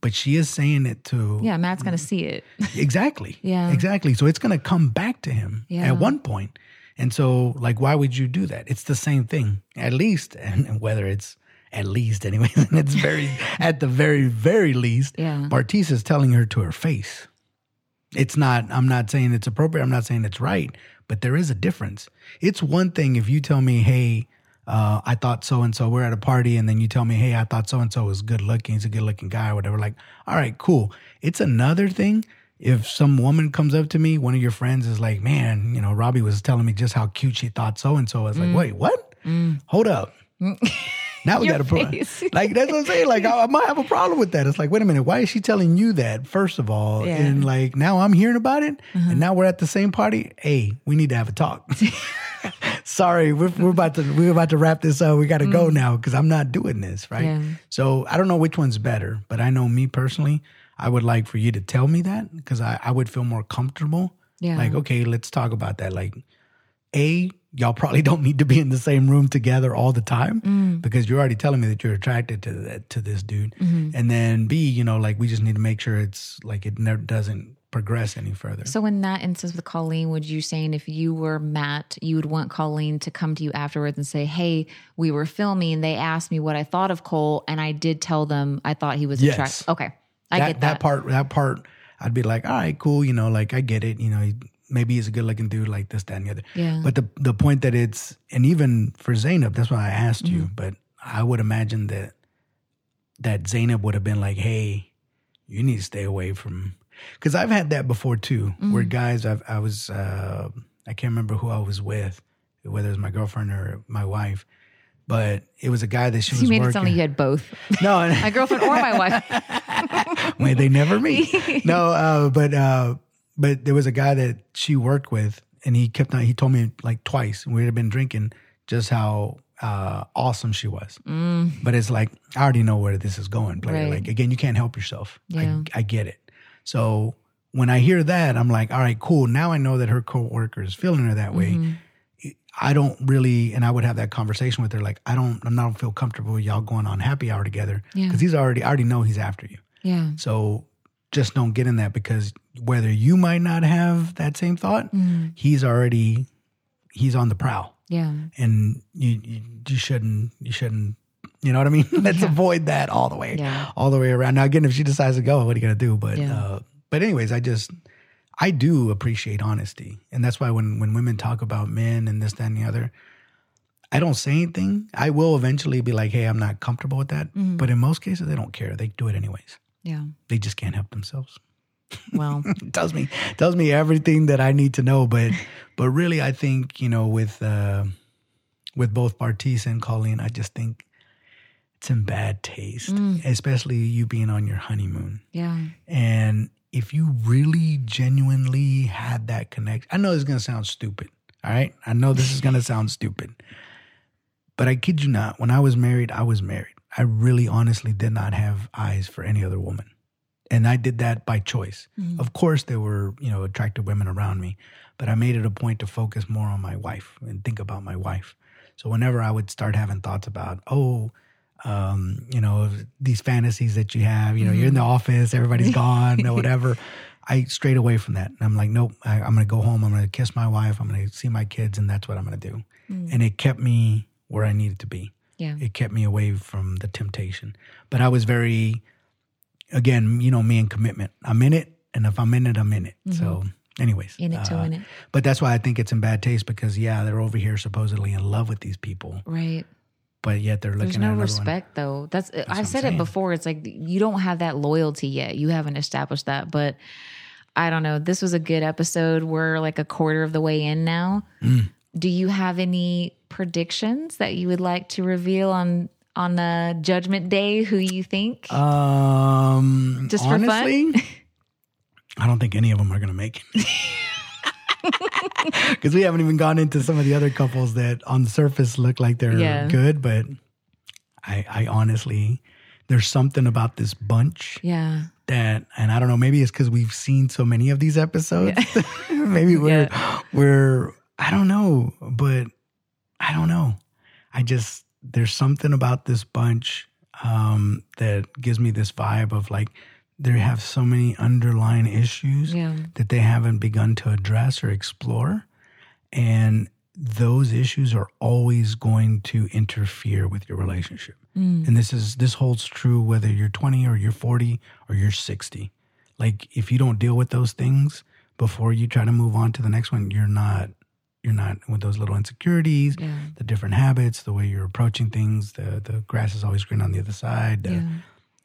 Speaker 1: but she is saying it to
Speaker 2: Mm-hmm. Yeah, Matt's gonna see it.
Speaker 1: exactly.
Speaker 2: Yeah.
Speaker 1: exactly. So it's going to come back to him
Speaker 2: Yeah.
Speaker 1: at one point. And so, like, why would you do that? It's the same thing, at least, and whether it's at least anyway, and it's very at the very very least.
Speaker 2: Yeah.
Speaker 1: Bartise is telling her to her face. It's not. I'm not saying it's appropriate. I'm not saying it's right, but there is a difference. It's one thing if you tell me, "Hey, uh, I thought so and so." We're at a party, and then you tell me, "Hey, I thought so and so was good looking. He's a good looking guy, or whatever." Like, all right, cool. It's another thing if some woman comes up to me, one of your friends is like, "Man, you know, Robbie was telling me just how cute she thought so and so." I was like, "Wait, what? Hold up." Now we got a problem. Like that's what I'm saying. Like I, I might have a problem with that. It's like, wait a minute, why is she telling you that first of all?
Speaker 2: Yeah. Uh-huh.
Speaker 1: And like now I'm hearing about it, and now we're at the same party. Hey, we need to have a talk. Sorry, we're, we're about to we're about to wrap this up. We got to go now because I'm not doing this right.
Speaker 2: Mm. Yeah.
Speaker 1: So I don't know which one's better, but I know me personally, I would like for you to tell me that because I, I would feel more comfortable.
Speaker 2: Yeah.
Speaker 1: Like okay, let's talk about that. Like a, y'all probably don't need to be in the same room together all the time
Speaker 2: Mm.
Speaker 1: because you're already telling me that you're attracted to that to this dude.
Speaker 2: Mm-hmm.
Speaker 1: And then B, you know, like we just need to make sure it's like it never doesn't progress any further.
Speaker 2: So in that instance with Colleen, would you saying if you were Matt, you would want Colleen to come to you afterwards and say, "Hey, we were filming. They asked me what I thought of Cole, and I did tell them I thought he was
Speaker 1: Yes.
Speaker 2: attractive." Okay, I
Speaker 1: that,
Speaker 2: get that.
Speaker 1: part. That part, I'd be like, all right, cool. You know, like I get it. You know, he, maybe he's a good looking dude, like this, that, and the other.
Speaker 2: Yeah.
Speaker 1: But the the point that it's and even for Zanab, that's why I asked
Speaker 2: Mm-hmm.
Speaker 1: you. But I would imagine that that Zanab would have been like, hey, you need to stay away from because I've had that before too, where
Speaker 2: Mm.
Speaker 1: guys I've I was uh, I can't remember who I was with, whether it was my girlfriend or my wife. But it was a guy that she was
Speaker 2: you made
Speaker 1: working.
Speaker 2: it sound like you had both,
Speaker 1: no,
Speaker 2: my girlfriend or my wife.
Speaker 1: Wait, they never meet. no, uh, but uh, but there was a guy that she worked with, and he kept on. He told me like twice we had been drinking just how uh, awesome she was. But it's like I already know where this is going.
Speaker 2: Right.
Speaker 1: Like again, you can't help yourself.
Speaker 2: Yeah.
Speaker 1: I, I get it. So when I hear that, I'm like, all right, cool. Now I know that her coworker is feeling her that way. I don't really, and I would have that conversation with her. Like, I don't, I'm not feel comfortable with y'all going on happy hour together
Speaker 2: Yeah.
Speaker 1: because he's already, I already know he's after you.
Speaker 2: Yeah.
Speaker 1: So just don't get in that because whether you might not have that same thought,
Speaker 2: Mm.
Speaker 1: he's already, he's on the prowl,
Speaker 2: Yeah.
Speaker 1: and you, you, you shouldn't, you shouldn't. You know what I mean? Let's
Speaker 2: Yeah.
Speaker 1: avoid that all the way,
Speaker 2: Yeah.
Speaker 1: all the way around. Now, again, if she decides to go, what are you gonna do? But,
Speaker 2: Yeah.
Speaker 1: uh, but anyways, I just, I do appreciate honesty, and that's why when when women talk about men and this, that, and the other, I don't say anything. I will eventually be like, "Hey, I'm not comfortable with that,"
Speaker 2: Mhm.
Speaker 1: but in most cases, they don't care. They do it anyways.
Speaker 2: Yeah.
Speaker 1: They just can't help themselves.
Speaker 2: Well,
Speaker 1: It tells me tells me everything that I need to know. But but really, I think you know with uh, with both Bartise and Colleen, I just think it's in bad taste,
Speaker 2: Mm.
Speaker 1: especially you being on your honeymoon.
Speaker 2: yeah.
Speaker 1: And if you really genuinely had that connection, I know this is going to sound stupid. All right. I know this is going to sound stupid. But I kid you not, when I was married, I was married. I really honestly did not have eyes for any other woman. And I did that by choice.
Speaker 2: Mhm.
Speaker 1: Of course, there were, you know, attractive women around me, but I made it a point to focus more on my wife and think about my wife. So whenever I would start having thoughts about, oh, um, you know, these fantasies that you have, you know, you're in the office, everybody's gone or whatever. I strayed away from that. And I'm like, nope, I, I'm going to go home. I'm going to kiss my wife. I'm going to see my kids, and that's what I'm going to do.
Speaker 2: Mm.
Speaker 1: And it kept me where I needed to be.
Speaker 2: Yeah.
Speaker 1: It kept me away from the temptation. But I was very, again, you know, me and commitment. I'm in it, and if I'm in it, I'm in it. So, anyways,
Speaker 2: In it to
Speaker 1: uh,
Speaker 2: win it.
Speaker 1: But that's why I think it's in bad taste because yeah, they're over here supposedly in love with these people,
Speaker 2: Right.
Speaker 1: but yet they're looking
Speaker 2: There's
Speaker 1: at
Speaker 2: no respect though. That's,
Speaker 1: what
Speaker 2: I've said it before. It's like you don't have that loyalty yet. You haven't established that. But I don't know. This was a good episode. We're like a quarter of the way in now.
Speaker 1: Mm.
Speaker 2: Do you have any predictions that you would like to reveal on on the judgment day? Who you think?
Speaker 1: Um,
Speaker 2: Just for fun?
Speaker 1: I don't think any of them are going to make it. Because we haven't even gone into some of the other couples that on the surface look like they're
Speaker 2: Yeah.
Speaker 1: good, but I, I honestly, there's something about this bunch
Speaker 2: yeah.
Speaker 1: that, and I don't know, maybe it's because we've seen so many of these episodes. maybe we're, we're, I don't know, but I don't know. I just, there's something about this bunch um, that gives me this vibe of like, they have so many underlying issues
Speaker 2: Yeah.
Speaker 1: that they haven't begun to address or explore. And those issues are always going to interfere with your relationship.
Speaker 2: Mm.
Speaker 1: And this is this holds true whether you're 20 or you're 40 or you're 60. Like if you don't deal with those things before you try to move on to the next one, you're not you're not with those little insecurities,
Speaker 2: Yeah.
Speaker 1: the different habits, the way you're approaching things, the the grass is always green on the other side, the
Speaker 2: Yeah.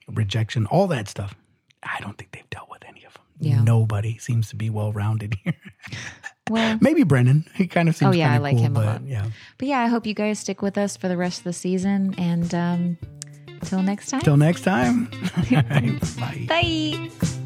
Speaker 1: rejection, all that stuff. I don't think they've dealt with any of them.
Speaker 2: Yeah.
Speaker 1: Nobody seems to be well rounded here.
Speaker 2: Well,
Speaker 1: Maybe Brennon. He kind of seems
Speaker 2: Oh, yeah, I like
Speaker 1: cool,
Speaker 2: him a
Speaker 1: but
Speaker 2: lot.
Speaker 1: yeah.
Speaker 2: but yeah, I hope you guys stick with us for the rest of the season. And um, until next time.
Speaker 1: Till next time. Right, bye.
Speaker 2: Bye.